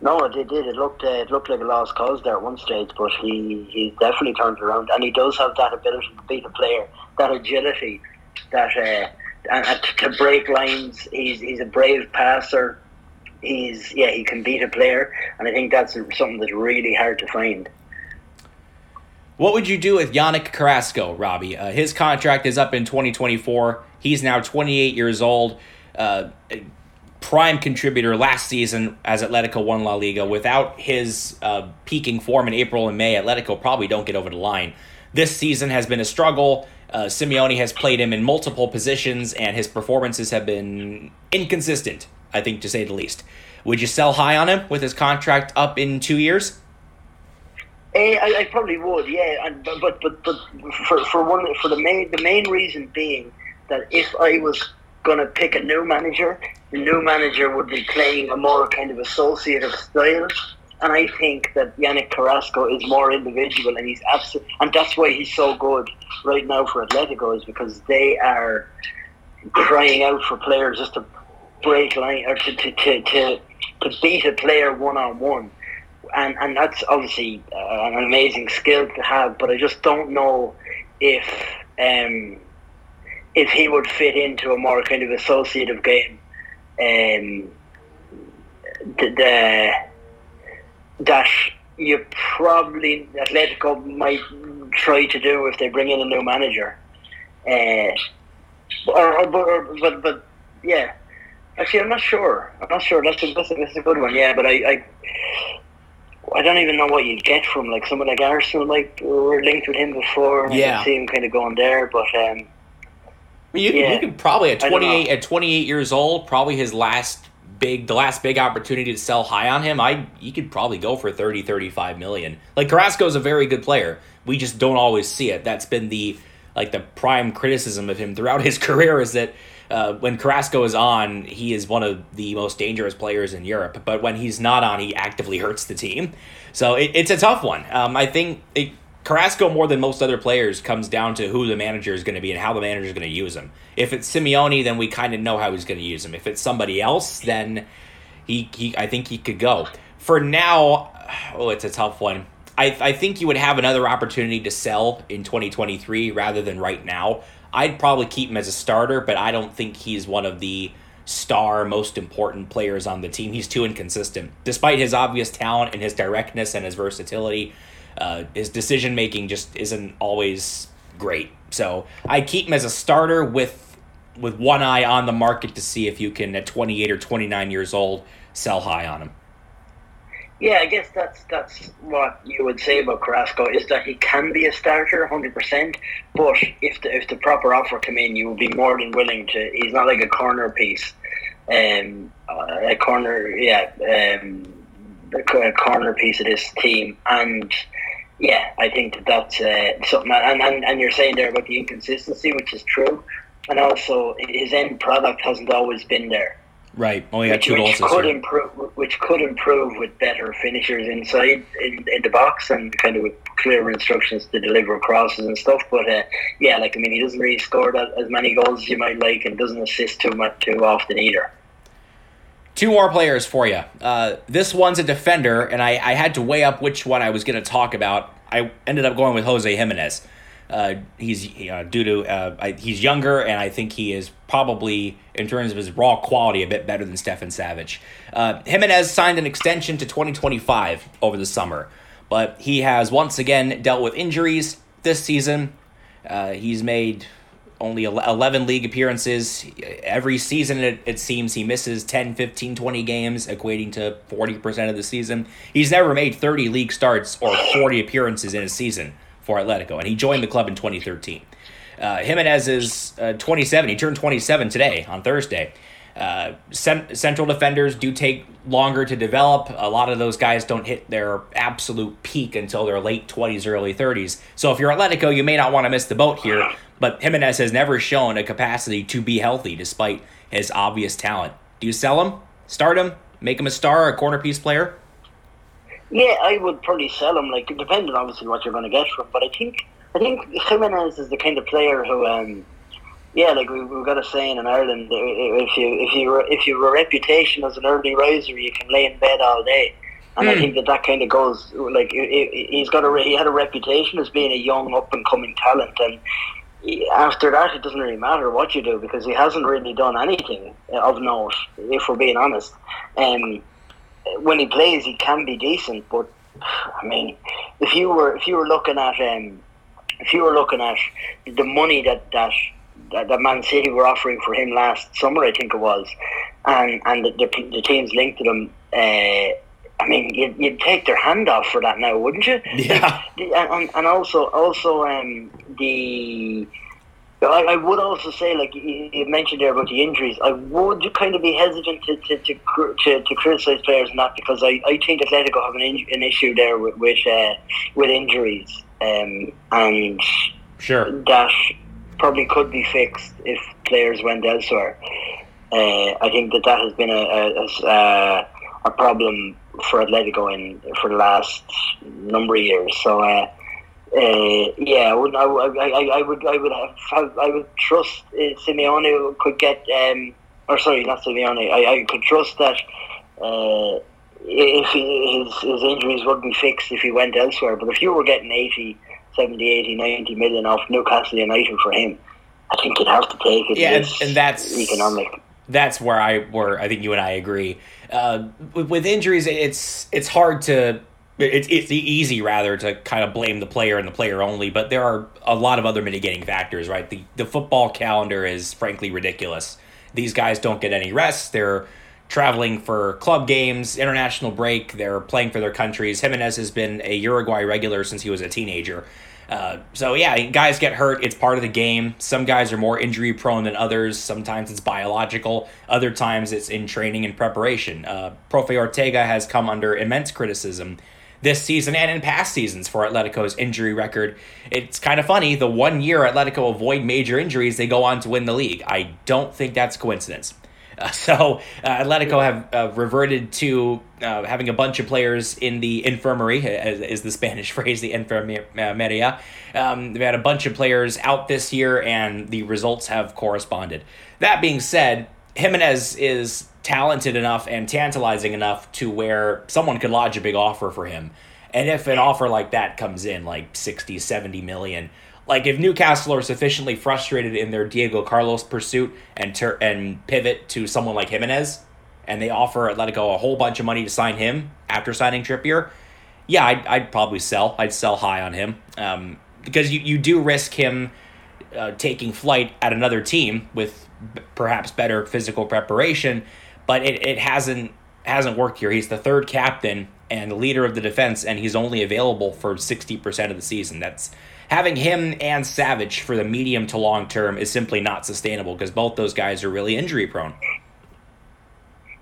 No, it did. It looked uh, it looked like a lost cause there at one stage, but he he definitely turned around, and he does have that ability to be a player, that agility, that uh, and, and to break lines. He's he's a brave passer. He's yeah, he can beat a player, and I think that's something that's really hard to find. What would you do with Yannick Carrasco, Robbie? Uh, his contract is up in 2024. He's now 28 years old. Uh, prime contributor last season as Atletico won La Liga. Without his uh, peaking form in April and May, Atletico probably don't get over the line. this season has been a struggle. Uh, Simeone has played him in multiple positions, and his performances have been inconsistent, I think, to say the least. Would you sell high on him with his contract up in two years? Eh, I, I probably would, yeah. And, but but but, but for, for one for the main the main reason being that if I was going to pick a new manager, the new manager would be playing a more kind of associative style. And I think that Yannick Carrasco is more individual, and he's absolute, and that's why he's so good right now for Atletico is because they are crying out for players just to break line or to to, to, to, to beat a player one on one, and and that's obviously uh, an amazing skill to have. But I just don't know if um, if he would fit into a more kind of associative game. Um, the, the that you probably Atletico might try to do if they bring in a new manager. Uh, or, or, or, but but yeah, actually I'm not sure. I'm not sure. That's a, that's a, that's a good one. Yeah, but I, I I don't even know what you'd get from like someone like Arsenal. Like we were linked with him before. And Yeah. I see him kind of going there, but um, You, Yeah. you could probably at 28 at 28 years old, probably his last big the last big opportunity to sell high on him. I you could probably go for 30 35 million. Like Carrasco's a very good player. We just don't always see it. That's been the like the prime criticism of him throughout his career is that uh, when Carrasco is on, he is one of the most dangerous players in Europe. But when he's not on, he actively hurts the team. So it, it's a tough one. Um, I think it, Carrasco, more than most other players, comes down to who the manager is going to be and how the manager is going to use him. If it's Simeone, then we kind of know how he's going to use him. If it's somebody else, then he, he I think he could go. For now, oh, it's a tough one. I, I think you would have another opportunity to sell in 2023 rather than right now. I'd probably keep him as a starter, but I don't think he's one of the star, most important players on the team. He's too inconsistent. Despite his obvious talent and his directness and his versatility, uh, his decision making just isn't always great. So I keep him as a starter with with one eye on the market to see if you can at 28 or 29 years old sell high on him. Yeah, I guess that's that's what you would say about Carrasco is that he can be a starter, hundred percent. But if the if the proper offer come in, you would be more than willing to. He's not like a corner piece, um, uh, a corner, yeah, um, a corner piece of this team. And yeah, I think that that's uh, something. And, and and you're saying there about the inconsistency, which is true. And also, his end product hasn't always been there Right. Only which, two which could improve, which could improve with better finishers inside in, in the box and kind of with clearer instructions to deliver crosses and stuff. But uh, yeah, like I mean, he doesn't really score that, as many goals as you might like, and doesn't assist too much too often either. Two more players for you. Uh, this one's a defender, and I, I had to weigh up which one I was going to talk about. I ended up going with Jose Gimenez. Uh, he's uh, due to uh, I, he's younger, and I think he is probably in terms of his raw quality a bit better than Stefan Savić. Uh, Gimenez signed an extension to 2025 over the summer, but he has once again dealt with injuries this season. Uh, he's made only 11 league appearances. Every season, it, it seems he misses 10, 15, 20 games, equating to 40% of the season. He's never made 30 league starts or 40 appearances in a season for Atletico, and he joined the club in 2013. Uh, Gimenez is uh, 27. He turned 27 today on Thursday. Uh, cent- central defenders do take longer to develop. A lot of those guys don't hit their absolute peak until their late 20s, early 30s. So if you're Atletico, you may not want to miss the boat here. But Gimenez has never shown a capacity to be healthy despite his obvious talent. Do you sell him, start him, make him a star, a corner piece player? Yeah, I would probably sell him, like depending obviously what you're going to get from. But I think I think Gimenez is the kind of player who, um, yeah, like we, we've got a saying in Ireland: if you if you if you have a reputation as an early riser, you can lay in bed all day. And I Hmm. think that that kind of goes like he- he- he's got a he had a reputation as being a young up and coming talent, and after that it doesn't really matter what you do because he hasn't really done anything of note, if we're being honest. Um, when he plays, he can be decent, but I mean, if you were if you were looking at um, if you were looking at the money that that that, that Man City were offering for him last summer, I think it was, and and the, the, the teams linked to them. uh, I mean, you'd, you'd take their hand off for that now, wouldn't you? Yeah. and, and also, also um, the. I, I would also say, like you you mentioned there about the injuries, I would kind of be hesitant to to, to, to, to criticize players in that because I, I think Atletico have an, in, an issue there with with, uh, with injuries, um, and Sure. that probably could be fixed if players went elsewhere. Uh, I think that that has been a a, a, a problem for Atletico in for the last number of years. So. Uh, uh, yeah, I would. I, I, I would. I would have. I would trust uh, Simeone could get. Um, or sorry, not Simeone. I, I could trust that uh, if he, his his injuries would be fixed if he went elsewhere. But if you were getting 80, 70, 80, 90 million off Newcastle United for him, I think you'd have to take it. Yeah, and, and that's economic. That's where I where I think you and I agree. Uh, with, with injuries, it's it's hard to it's it's easy rather to kind of blame the player and the player only, but there are a lot of other mitigating factors, right? The the football calendar is frankly ridiculous. These guys don't get any rest. They're traveling for club games, international break. They're playing for their countries. Gimenez has been a Uruguay regular since he was a teenager. Uh, so yeah, guys get hurt. It's part of the game. Some guys are more injury prone than others. Sometimes it's biological. Other times it's in training and preparation. Uh, Profe Ortega has come under immense criticism this season and in past seasons for Atletico's injury record. It's kind of funny. The one year Atletico avoid major injuries, they go on to win the league. I don't think that's coincidence. Uh, so uh, Atletico have uh, reverted to uh, having a bunch of players in the infirmary, is the Spanish phrase, the enfermería. Um, they've had a bunch of players out this year, and the results have corresponded. That being said, Gimenez is talented enough and tantalizing enough to where someone could lodge a big offer for him. And if an offer like that comes in, like 60, 70 million, like if Newcastle are sufficiently frustrated in their Diego Carlos pursuit and tur- and pivot to someone like Gimenez, and they offer Atletico a whole bunch of money to sign him after signing Trippier, yeah, I'd, I'd probably sell. I'd sell high on him um, because you, you do risk him uh, taking flight at another team with b- perhaps better physical preparation, but it, it hasn't hasn't worked here. He's the third captain and leader of the defense, and he's only available for sixty percent of the season. That's having him and Savić for the medium to long term is simply not sustainable because both those guys are really injury prone.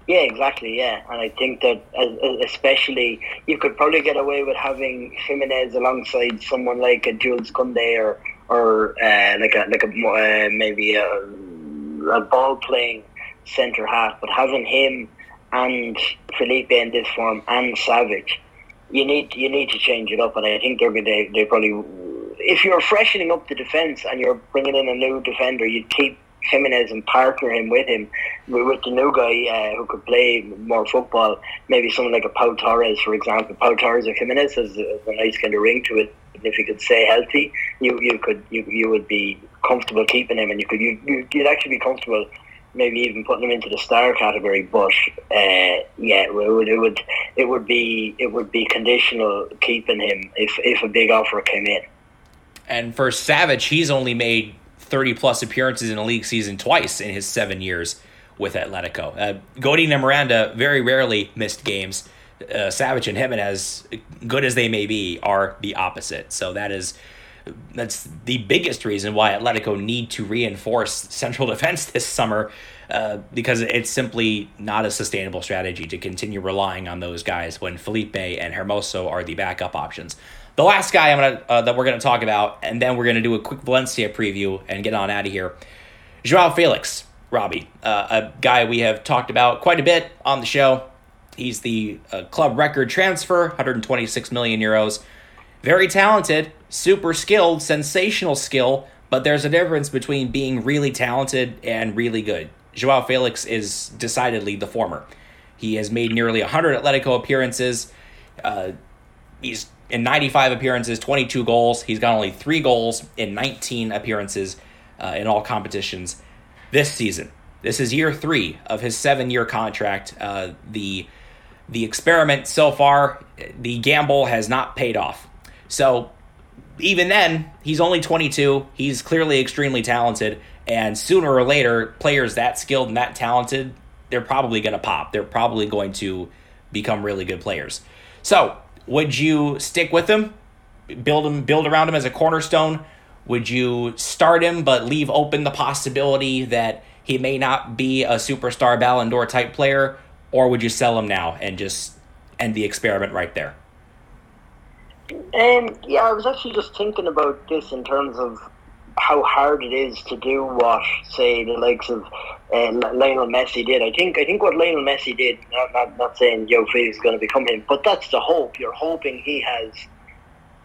Yeah, exactly. Yeah, and I think that especially you could probably get away with having Gimenez alongside someone like a Jules Koundé or or uh, like a like a uh, maybe a, a ball playing centre half, but having him and Felipe in this form and Savić, you need you need to change it up, and I think they're they they probably if you're freshening up the defense and you're bringing in a new defender, you'd keep Gimenez and partner him with him with, the new guy uh, who could play more football. Maybe someone like a Pau Torres, for example. Pau Torres or Gimenez has a, nice kind of ring to it. If he could stay healthy, you you could you, you would be comfortable keeping him, and you could you, you you'd actually be comfortable. Maybe even putting him into the star category, but uh, yeah, it would, it would it would be it would be conditional keeping him if if a big offer came in. And for Savić, he's only made 30 plus appearances in a league season twice in his seven years with Atletico. Uh, Godin and Miranda very rarely missed games. Uh, Savić and Gimenez, as good as they may be, are the opposite. So that is that's the biggest reason why Atletico need to reinforce central defense this summer uh, because it's simply not a sustainable strategy to continue relying on those guys when Felipe and Hermoso are the backup options. The last guy I'm gonna uh, that we're gonna talk about, and then we're gonna do a quick Valencia preview and get on out of here. Joao Felix, Robbie, uh, a guy we have talked about quite a bit on the show. He's the uh, club record transfer, 126 million euros. Very talented, super skilled, sensational skill, but there's a difference between being really talented and really good. Joao Felix is decidedly the former. He has made nearly 100 Atletico appearances. Uh, he's in 95 appearances, 22 goals. He's got only three goals in 19 appearances uh, in all competitions this season. This is year three of his seven-year contract. Uh, the the experiment so far, the gamble has not paid off. So even then, he's only 22. He's clearly extremely talented, and sooner or later, players that skilled and that talented, they're probably going to pop. They're probably going to become really good players. So, would you stick with him, build him, build around him as a cornerstone? Would you start him but leave open the possibility that he may not be a superstar Ballon d'Or type player, or would you sell him now and just end the experiment right there? Um, yeah, I was actually just thinking about this in terms of how hard it is to do what, say, the likes of uh, Lionel Messi did. I think I think what Lionel Messi did. Not not, not saying Joe Felix is going to become him, but that's the hope. You're hoping he has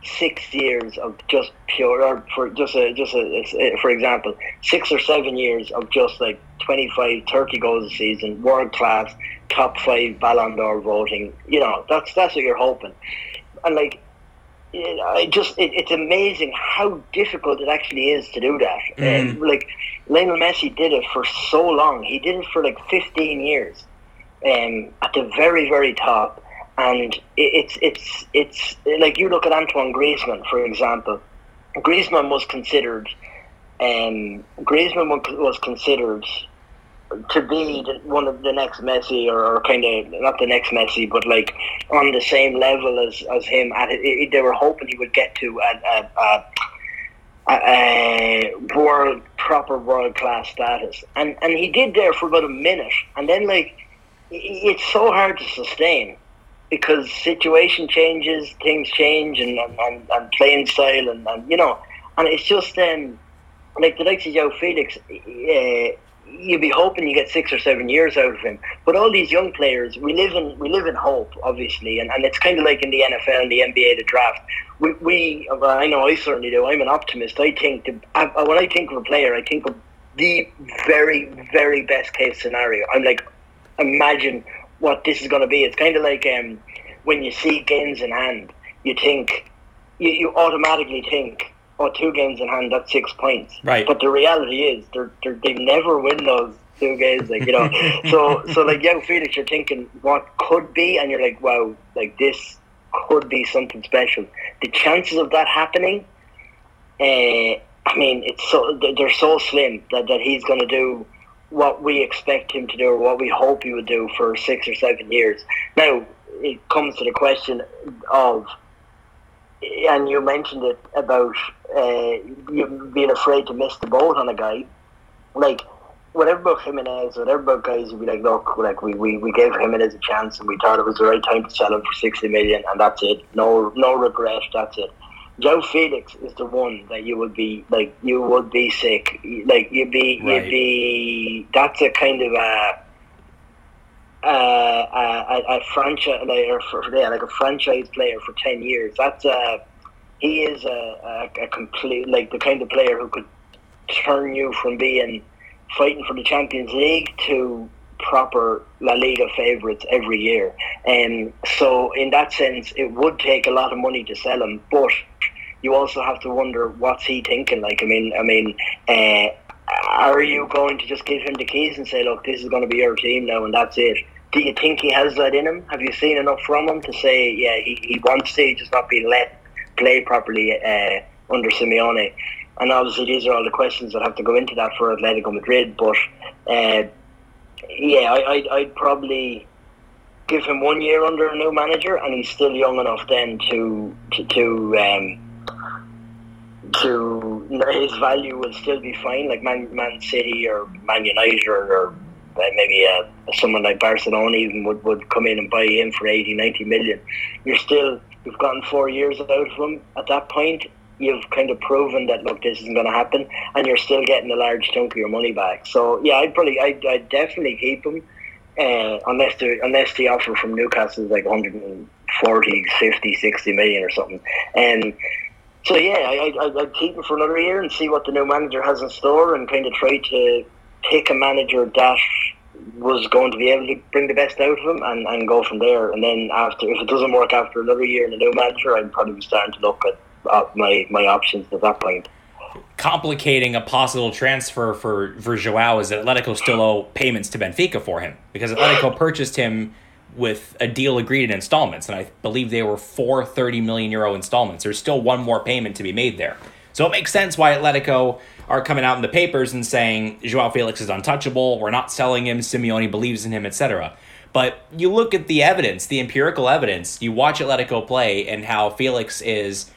six years of just pure, or for just a just a, for example, six or seven years of just like 25, 30 goals a season, world class, top five Ballon d'Or voting. You know, that's that's what you're hoping, and like I just it, it's amazing how difficult it actually is to do that. Mm. Uh, like Lionel Messi did it for so long. He did it for like 15 years, um, at the very very top. And it, it's it's it's like you look at Antoine Griezmann, for example. Griezmann was considered, um, Griezmann was considered to be one of the next Messi, or, kind of not the next Messi, but like on the same level as, as him. At it, it, they were hoping he would get to a, a, a, a world proper world class status, and and he did there for about a minute, and then like it's so hard to sustain because situation changes, things change, and and, and playing style, and, and you know, and it's just um like the likes of Joe Felix. Uh, you'd be hoping you get six or seven years out of him. But all these young players, we live in we live in hope, obviously, and, and it's kind of like in the NFL and the NBA, the draft. We, we well, I know I certainly do. I'm an optimist. I think the, I, when I think of a player, I think of the very very best case scenario. I'm like, imagine what this is going to be. It's kind of like um, when you see games in hand, you think you, you automatically think oh, two games in hand, that's six points. Right. But the reality is, they're, they're, they never win those two games. Like you know, so so like young Felix, you're thinking what could be, and you're like, wow, like this could be something special. The chances of that happening, uh, I mean, it's so they're so slim that, that he's going to do what we expect him to do or what we hope he would do for six or seven years. Now it comes to the question of and you mentioned it about uh, you being afraid to miss the boat on a guy. Like, whatever about Gimenez, whatever about guys you'd be like, look, like we, we, we gave Gimenez a chance and we thought it was the right time to sell him for 60 million and that's it. No no regret, that's it. Joe Felix is the one that you would be like you would be sick. Like you'd be right. you'd be that's a kind of a uh, a, a, franchise player for yeah, like a franchise player for ten years. That's a he is a, a, a, complete like the kind of player who could turn you from being fighting for the Champions League to proper La Liga favourites every year. And so, in that sense, it would take a lot of money to sell him, but you also have to wonder what's he thinking. Like, I mean, I mean. Uh, are you going to just give him the keys and say, look, this is going to be your team now and that's it? Do you think he has that in him? Have you seen enough from him to say, yeah, he, he wants to, just not being let play properly uh, under Simeone? And obviously, these are all the questions that have to go into that for Atletico Madrid. But uh, yeah, I, I'd, I'd probably give him one year under a new manager, and he's still young enough then to to, to um, to his value will still be fine, like Man, Man City or Man United or, or maybe uh, someone like Barcelona even would, would come in and buy him for 80, 90 million. You're still, you've gotten four years out of him. At that point, you've kind of proven that, look, this isn't going to happen, and you're still getting a large chunk of your money back. So, yeah, I'd probably, I'd, I'd definitely keep him. Uh, unless the unless the offer from Newcastle is like 140, 50, 60 million or something. And so yeah, I, I, I'd keep him for another year and see what the new manager has in store, and kind of try to pick a manager that was going to be able to bring the best out of him and, and go from there. And then after, if it doesn't work after another year in a new manager, I'd probably be starting to look at, at my my options at that point. Complicating a possible transfer for for Joao is that Atletico still owe payments to Benfica for him because Atletico purchased him with a deal agreed in installments, and I believe they were four 30 million euro installments. There's still one more payment to be made there. So it makes sense why Atletico are coming out in the papers and saying Joao Felix is untouchable, we're not selling him, Simeone believes in him, etc. But you look at the evidence, the empirical evidence, you watch Atletico play and how Felix is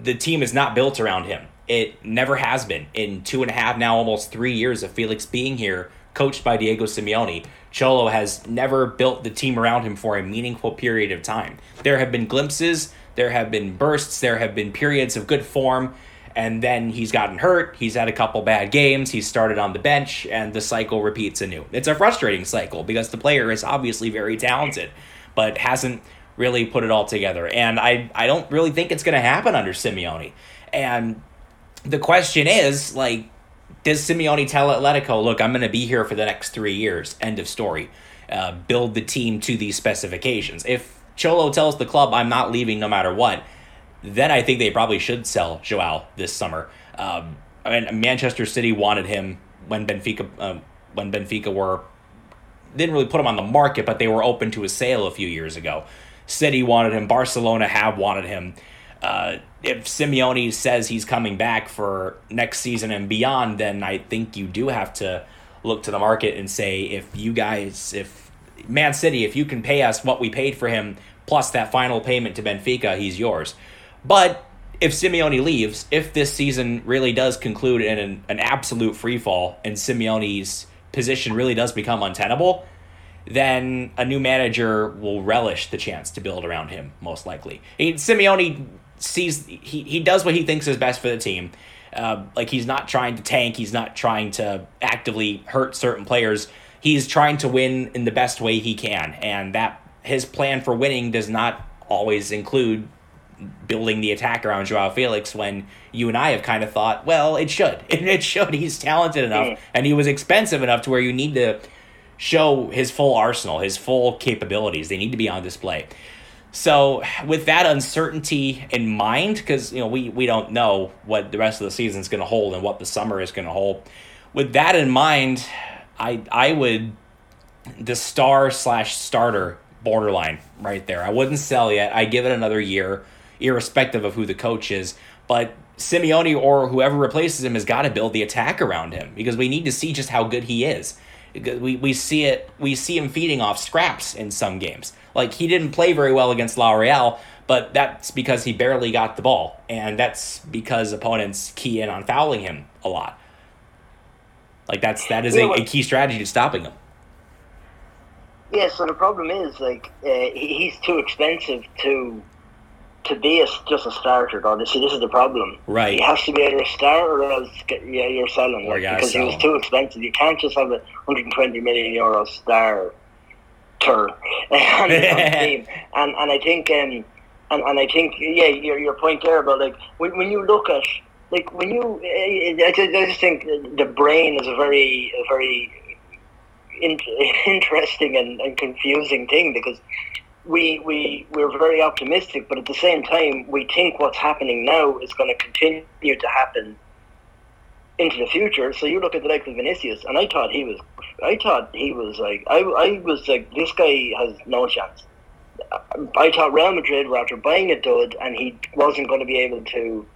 the team is not built around him. It never has been. In two and a half, now almost three years of Felix being here, coached by Diego Simeone, Cholo has never built the team around him for a meaningful period of time. There have been glimpses, there have been bursts, there have been periods of good form, and then he's gotten hurt. He's had a couple bad games. He's started on the bench, and the cycle repeats anew. It's a frustrating cycle because the player is obviously very talented, but hasn't really put it all together. And I, I don't really think it's going to happen under Simeone. And the question is, like, does Simeone tell Atletico, look, I'm going to be here for the next three years? End of story. Uh, build the team to these specifications. If Cholo tells the club, I'm not leaving no matter what, then I think they probably should sell Joao this summer. Um, I mean, Manchester City wanted him when Benfica uh, when Benfica were didn't really put him on the market, but they were open to a sale a few years ago. City wanted him. Barcelona have wanted him. Uh, if Simeone says he's coming back for next season and beyond, then I think you do have to look to the market and say if you guys, if Man City, if you can pay us what we paid for him plus that final payment to Benfica, he's yours. But if Simeone leaves, if this season really does conclude in an, an absolute free fall and Simeone's position really does become untenable, then a new manager will relish the chance to build around him, most likely. He, Simeone sees he, he does what he thinks is best for the team. Uh, like he's not trying to tank, he's not trying to actively hurt certain players. He's trying to win in the best way he can, and that his plan for winning does not always include building the attack around Joao Felix when you and I have kind of thought, well, it should. It should. He's talented enough mm. and he was expensive enough to where you need to show his full arsenal, his full capabilities. They need to be on display. So, with that uncertainty in mind, because you know we we don't know what the rest of the season is going to hold and what the summer is going to hold. With that in mind, I I would the star slash starter borderline right there. I wouldn't sell yet. I give it another year, irrespective of who the coach is. But Simeone or whoever replaces him has got to build the attack around him because we need to see just how good he is. We, we see it. We see him feeding off scraps in some games. Like he didn't play very well against La Real, but that's because he barely got the ball, and that's because opponents key in on fouling him a lot. Like that's that is a, a key strategy to stopping him. Yeah, so the problem is like uh, he's too expensive to to be a, just a starter. Though, see, this is the problem. Right. He has to be either a starter or else get, yeah, you're selling. Or because sell he was too expensive. You can't just have a 120 million euro star tur on team. And and I think um and, and I think yeah your your point there about like when when you look at like when you I just, I just think the brain is a very a very in, interesting and, and confusing thing because we we we're very optimistic, but at the same time, we think what's happening now is going to continue to happen into the future. So you look at the likes of Vinicius, and I thought he was, I thought he was like, I, I was like, this guy has no chance. I thought Real Madrid were after buying a dud, and he wasn't going to be able to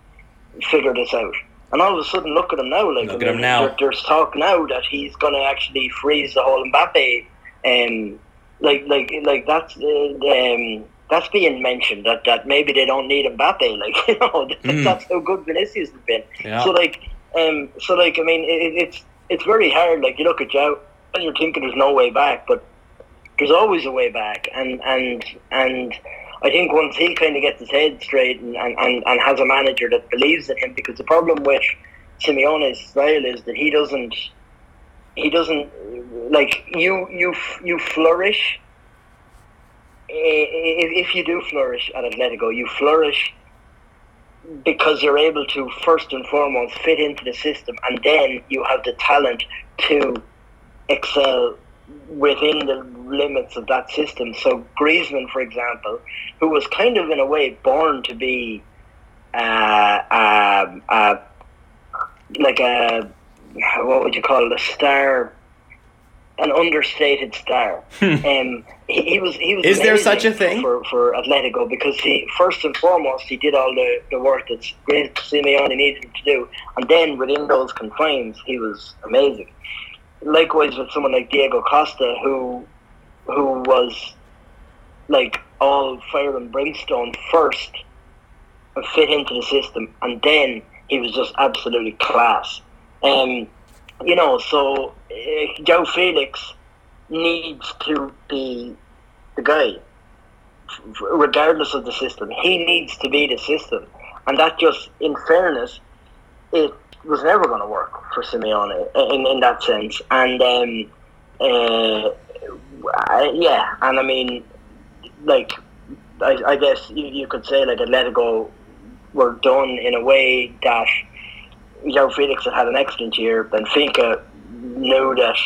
figure this out. And all of a sudden, look at him now. Like Look I at him now. there- there's talk now that he's going to actually freeze the whole Mbappe. Um, like, like, like that's uh, um, that's being mentioned that, that maybe they don't need Mbappe. Like, you know, Mm. that's how good Vinicius has been. Yeah. So, like, um, so like, I mean, it, it's it's very hard. Like, you look at Joe and you're thinking there's no way back, but there's always a way back. And and and I think once he kind of gets his head straight and, and, and, and has a manager that believes in him, because the problem with Simeone's style is that he doesn't he doesn't like you you you flourish i- i- if you do flourish at Atletico you flourish because you're able to first and foremost fit into the system and then you have the talent to excel within the limits of that system. So Griezmann for example who was kind of in a way born to be uh, um, uh, like a what would you call it a star an understated star. Um, he, he was he was Is there such a thing? for, for Atletico because he first and foremost he did all the, the work that Simeone needed him to do. And then within those confines he was amazing. Likewise with someone like Diego Costa who who was like all fire and brimstone first and fit into the system, and then he was just absolutely class. Um, you know, so uh, Joe Felix needs to be the guy, regardless of the system. He needs to be the system, and that just, in fairness, it was never going to work for Simeone in, in that sense. And um, uh, yeah, and I mean, like, I, I guess you, you could say like Atletico were done in a way that João Felix had had an excellent year. Benfica knew that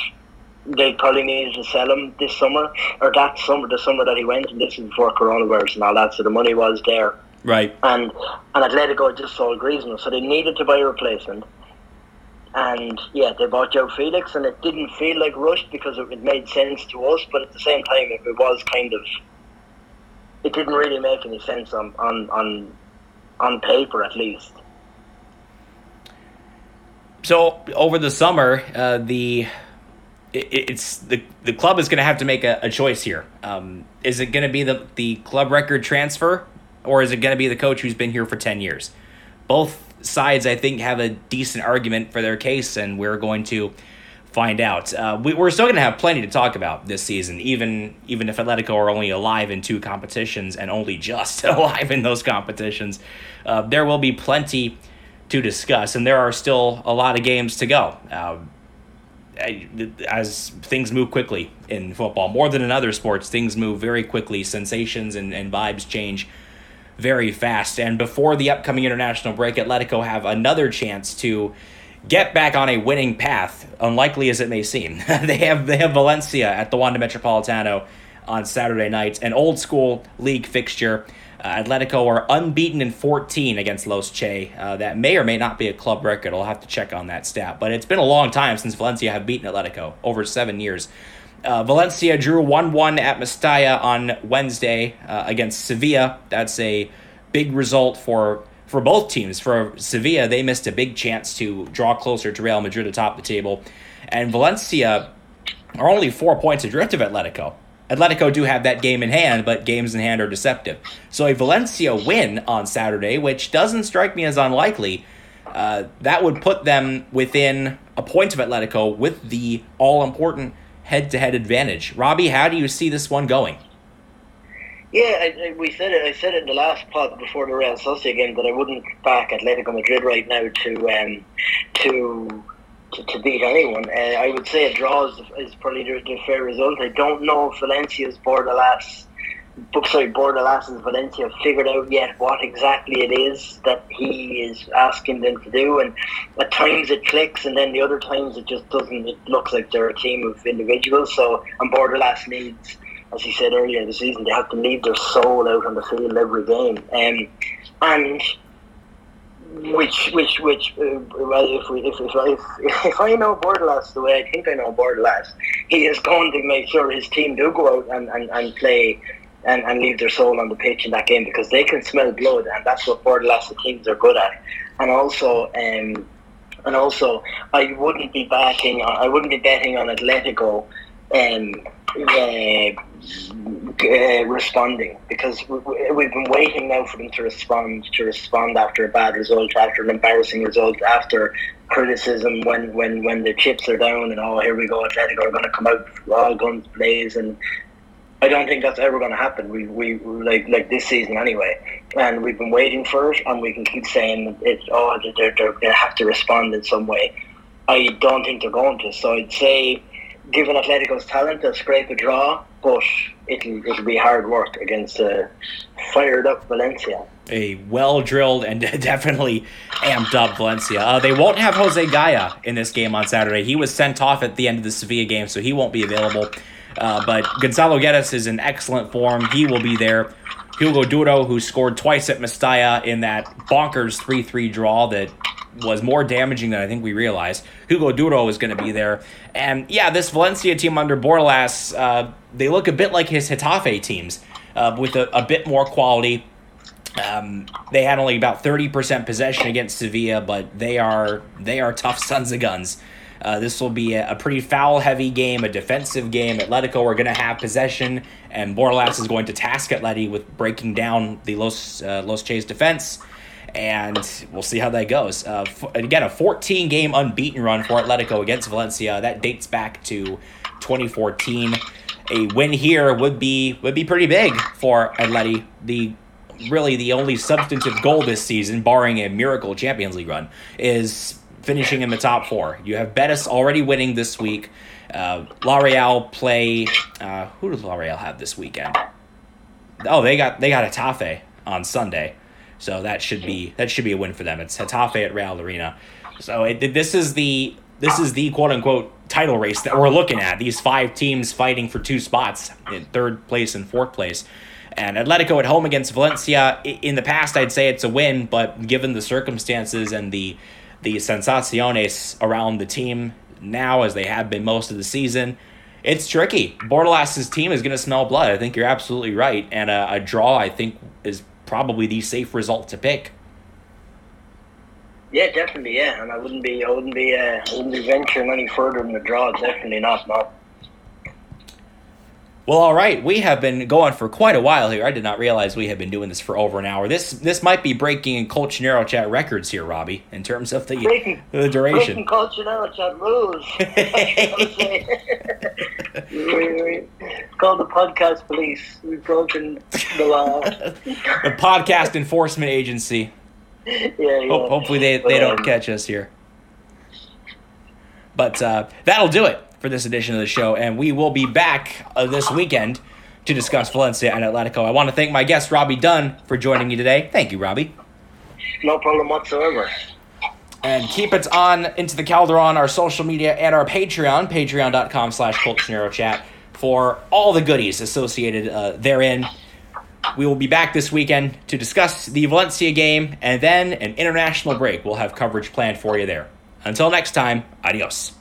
they probably needed to sell him this summer or that summer, the summer that he went, and this is before coronavirus and all that. So the money was there, Right. and and Atletico just saw Griezmann, so they needed to buy a replacement. And yeah, they bought João Felix, and it didn't feel like rushed because it, it made sense to us, but at the same time, it, it was kind of. It didn't really make any sense on on on, on paper, at least. So over the summer, uh, the it, it's the the club is going to have to make a, a choice here. Um, is it going to be the the club record transfer, or is it going to be the coach who's been here for ten years? Both sides, I think, have a decent argument for their case, and we're going to find out. Uh, we, we're still going to have plenty to talk about this season, even even if Atletico are only alive in two competitions and only just alive in those competitions. Uh, there will be plenty to discuss, and there are still a lot of games to go. Uh, as things move quickly in football, more than in other sports, things move very quickly. Sensations and, and vibes change very fast. And before the upcoming international break, Atletico have another chance to get back on a winning path, unlikely as it may seem. they have they have Valencia at the Wanda Metropolitano on Saturday night, an old school league fixture. Uh, Atletico are unbeaten in 14 against Los Che. Uh, that may or may not be a club record. I'll have to check on that stat. But it's been a long time since Valencia have beaten Atletico, over seven years. Uh, Valencia drew 1 1 at Mestalla on Wednesday uh, against Sevilla. That's a big result for for both teams. For Sevilla, they missed a big chance to draw closer to Real Madrid atop the table. And Valencia are only four points adrift of Atletico. Atletico do have that game in hand, but games in hand are deceptive. So a Valencia win on Saturday, which doesn't strike me as unlikely, uh, that would put them within a point of Atletico with the all important head to head advantage. Robbie, how do you see this one going? Yeah, I, I, we said it. I said it in the last pod before the Real Sociedad game that I wouldn't back Atletico Madrid right now to um, to, to to beat anyone. Uh, I would say a draw is, is probably the, the fair result. I don't know if Valencia's Bordalas, sorry, Bordalas's Valencia have figured out yet what exactly it is that he is asking them to do. And at times it clicks, and then the other times it just doesn't. It looks like they're a team of individuals. So, and Bordalas needs as he said earlier in the season, they have to leave their soul out on the field every game. Um, and which, which, which, uh, well, if, we, if, if, if, if I know Bordalas the way I think I know Bordalas, he is going to make sure his team do go out and, and, and play and, and leave their soul on the pitch in that game because they can smell blood, and that's what Bordalas teams are good at. And also, um, and also, I wouldn't be backing. I wouldn't be betting on Atletico. Um, uh, uh, responding because we, we- we've been waiting now for them to respond to respond after a bad result after an embarrassing result after criticism when when when the chips are down and oh here we go Atletico are going to come out all guns blaze and I don't think that's ever going to happen. We, we like like this season anyway, and we've been waiting for it, and we can keep saying it's oh they're, they have to respond in some way. I don't think they're going to. So I'd say, given Atletico's talent, they'll scrape a draw, but it'll it'll be hard work against a fired up Valencia. a well drilled and definitely amped up Valencia. Uh, they won't have Jose Gayà in this game on Saturday. He was sent off at the end of the Sevilla game, so he won't be available. Uh, but Gonzalo Guedes is in excellent form. He will be there. Hugo Duro, who scored twice at Mestalla in that bonkers 3 3 draw that was more damaging than I think we realized. Hugo Duro is going to be there. And yeah, this Valencia team under Bordalas, uh, they look a bit like his Getafe teams uh, with a, a bit more quality. Um, they had only about thirty percent possession against Sevilla, but they are they are tough sons of guns. Uh, this will be a, a pretty foul heavy game, a defensive game. Atletico are going to have possession, and Bordalas is going to task Atleti with breaking down the Los, uh, Los defense. And we'll see how that goes. Uh, f- again, a 14 game unbeaten run for Atletico against Valencia. That dates back to 2014. A win here would be would be pretty big for Atleti. The really the only substantive goal this season, barring a miracle Champions League run, is finishing in the top four. You have Betis already winning this week. Uh, La Real play. Uh, who does La Real have this weekend? Oh, they got they got Getafe on Sunday, so that should be that should be a win for them. It's Getafe at Reale Arena. So it, this is the this is the quote unquote title race that we're looking at. These five teams fighting for two spots in third place and fourth place. And Atletico at home against Valencia. In the past, I'd say it's a win, but given the circumstances and the the sensaciones around the team now, as they have been most of the season, it's tricky. Bordalas' team is going to smell blood. I think you're absolutely right, and a, a draw, I think, is probably the safe result to pick. Yeah, definitely. Yeah, and I wouldn't be, I wouldn't be, uh, I wouldn't be venturing any further than the draw. Definitely not. Not. Well, all right. We have been going for quite a while here. I did not realize we had been doing this for over an hour. This this might be breaking Colchonero chat records here, Robbie, in terms of the Breaking, the duration. breaking Colchonero chat rules. we, we, call the podcast police. We've broken the law. the podcast enforcement agency. yeah, yeah. Ho- hopefully they, they don't Um, catch us here. But uh, that'll do it for this edition of the show, and we will be back uh, this weekend to discuss Valencia and Atletico. I want to thank my guest Robbie Dunn for joining me today. Thank you, Robbie. No problem whatsoever. And keep it on into the Calderon, our social media, and our Patreon, patreon.com slash chat for all the goodies associated uh, therein. We will be back this weekend to discuss the Valencia game and then an international break. We'll have coverage planned for you there. Until next time, adios.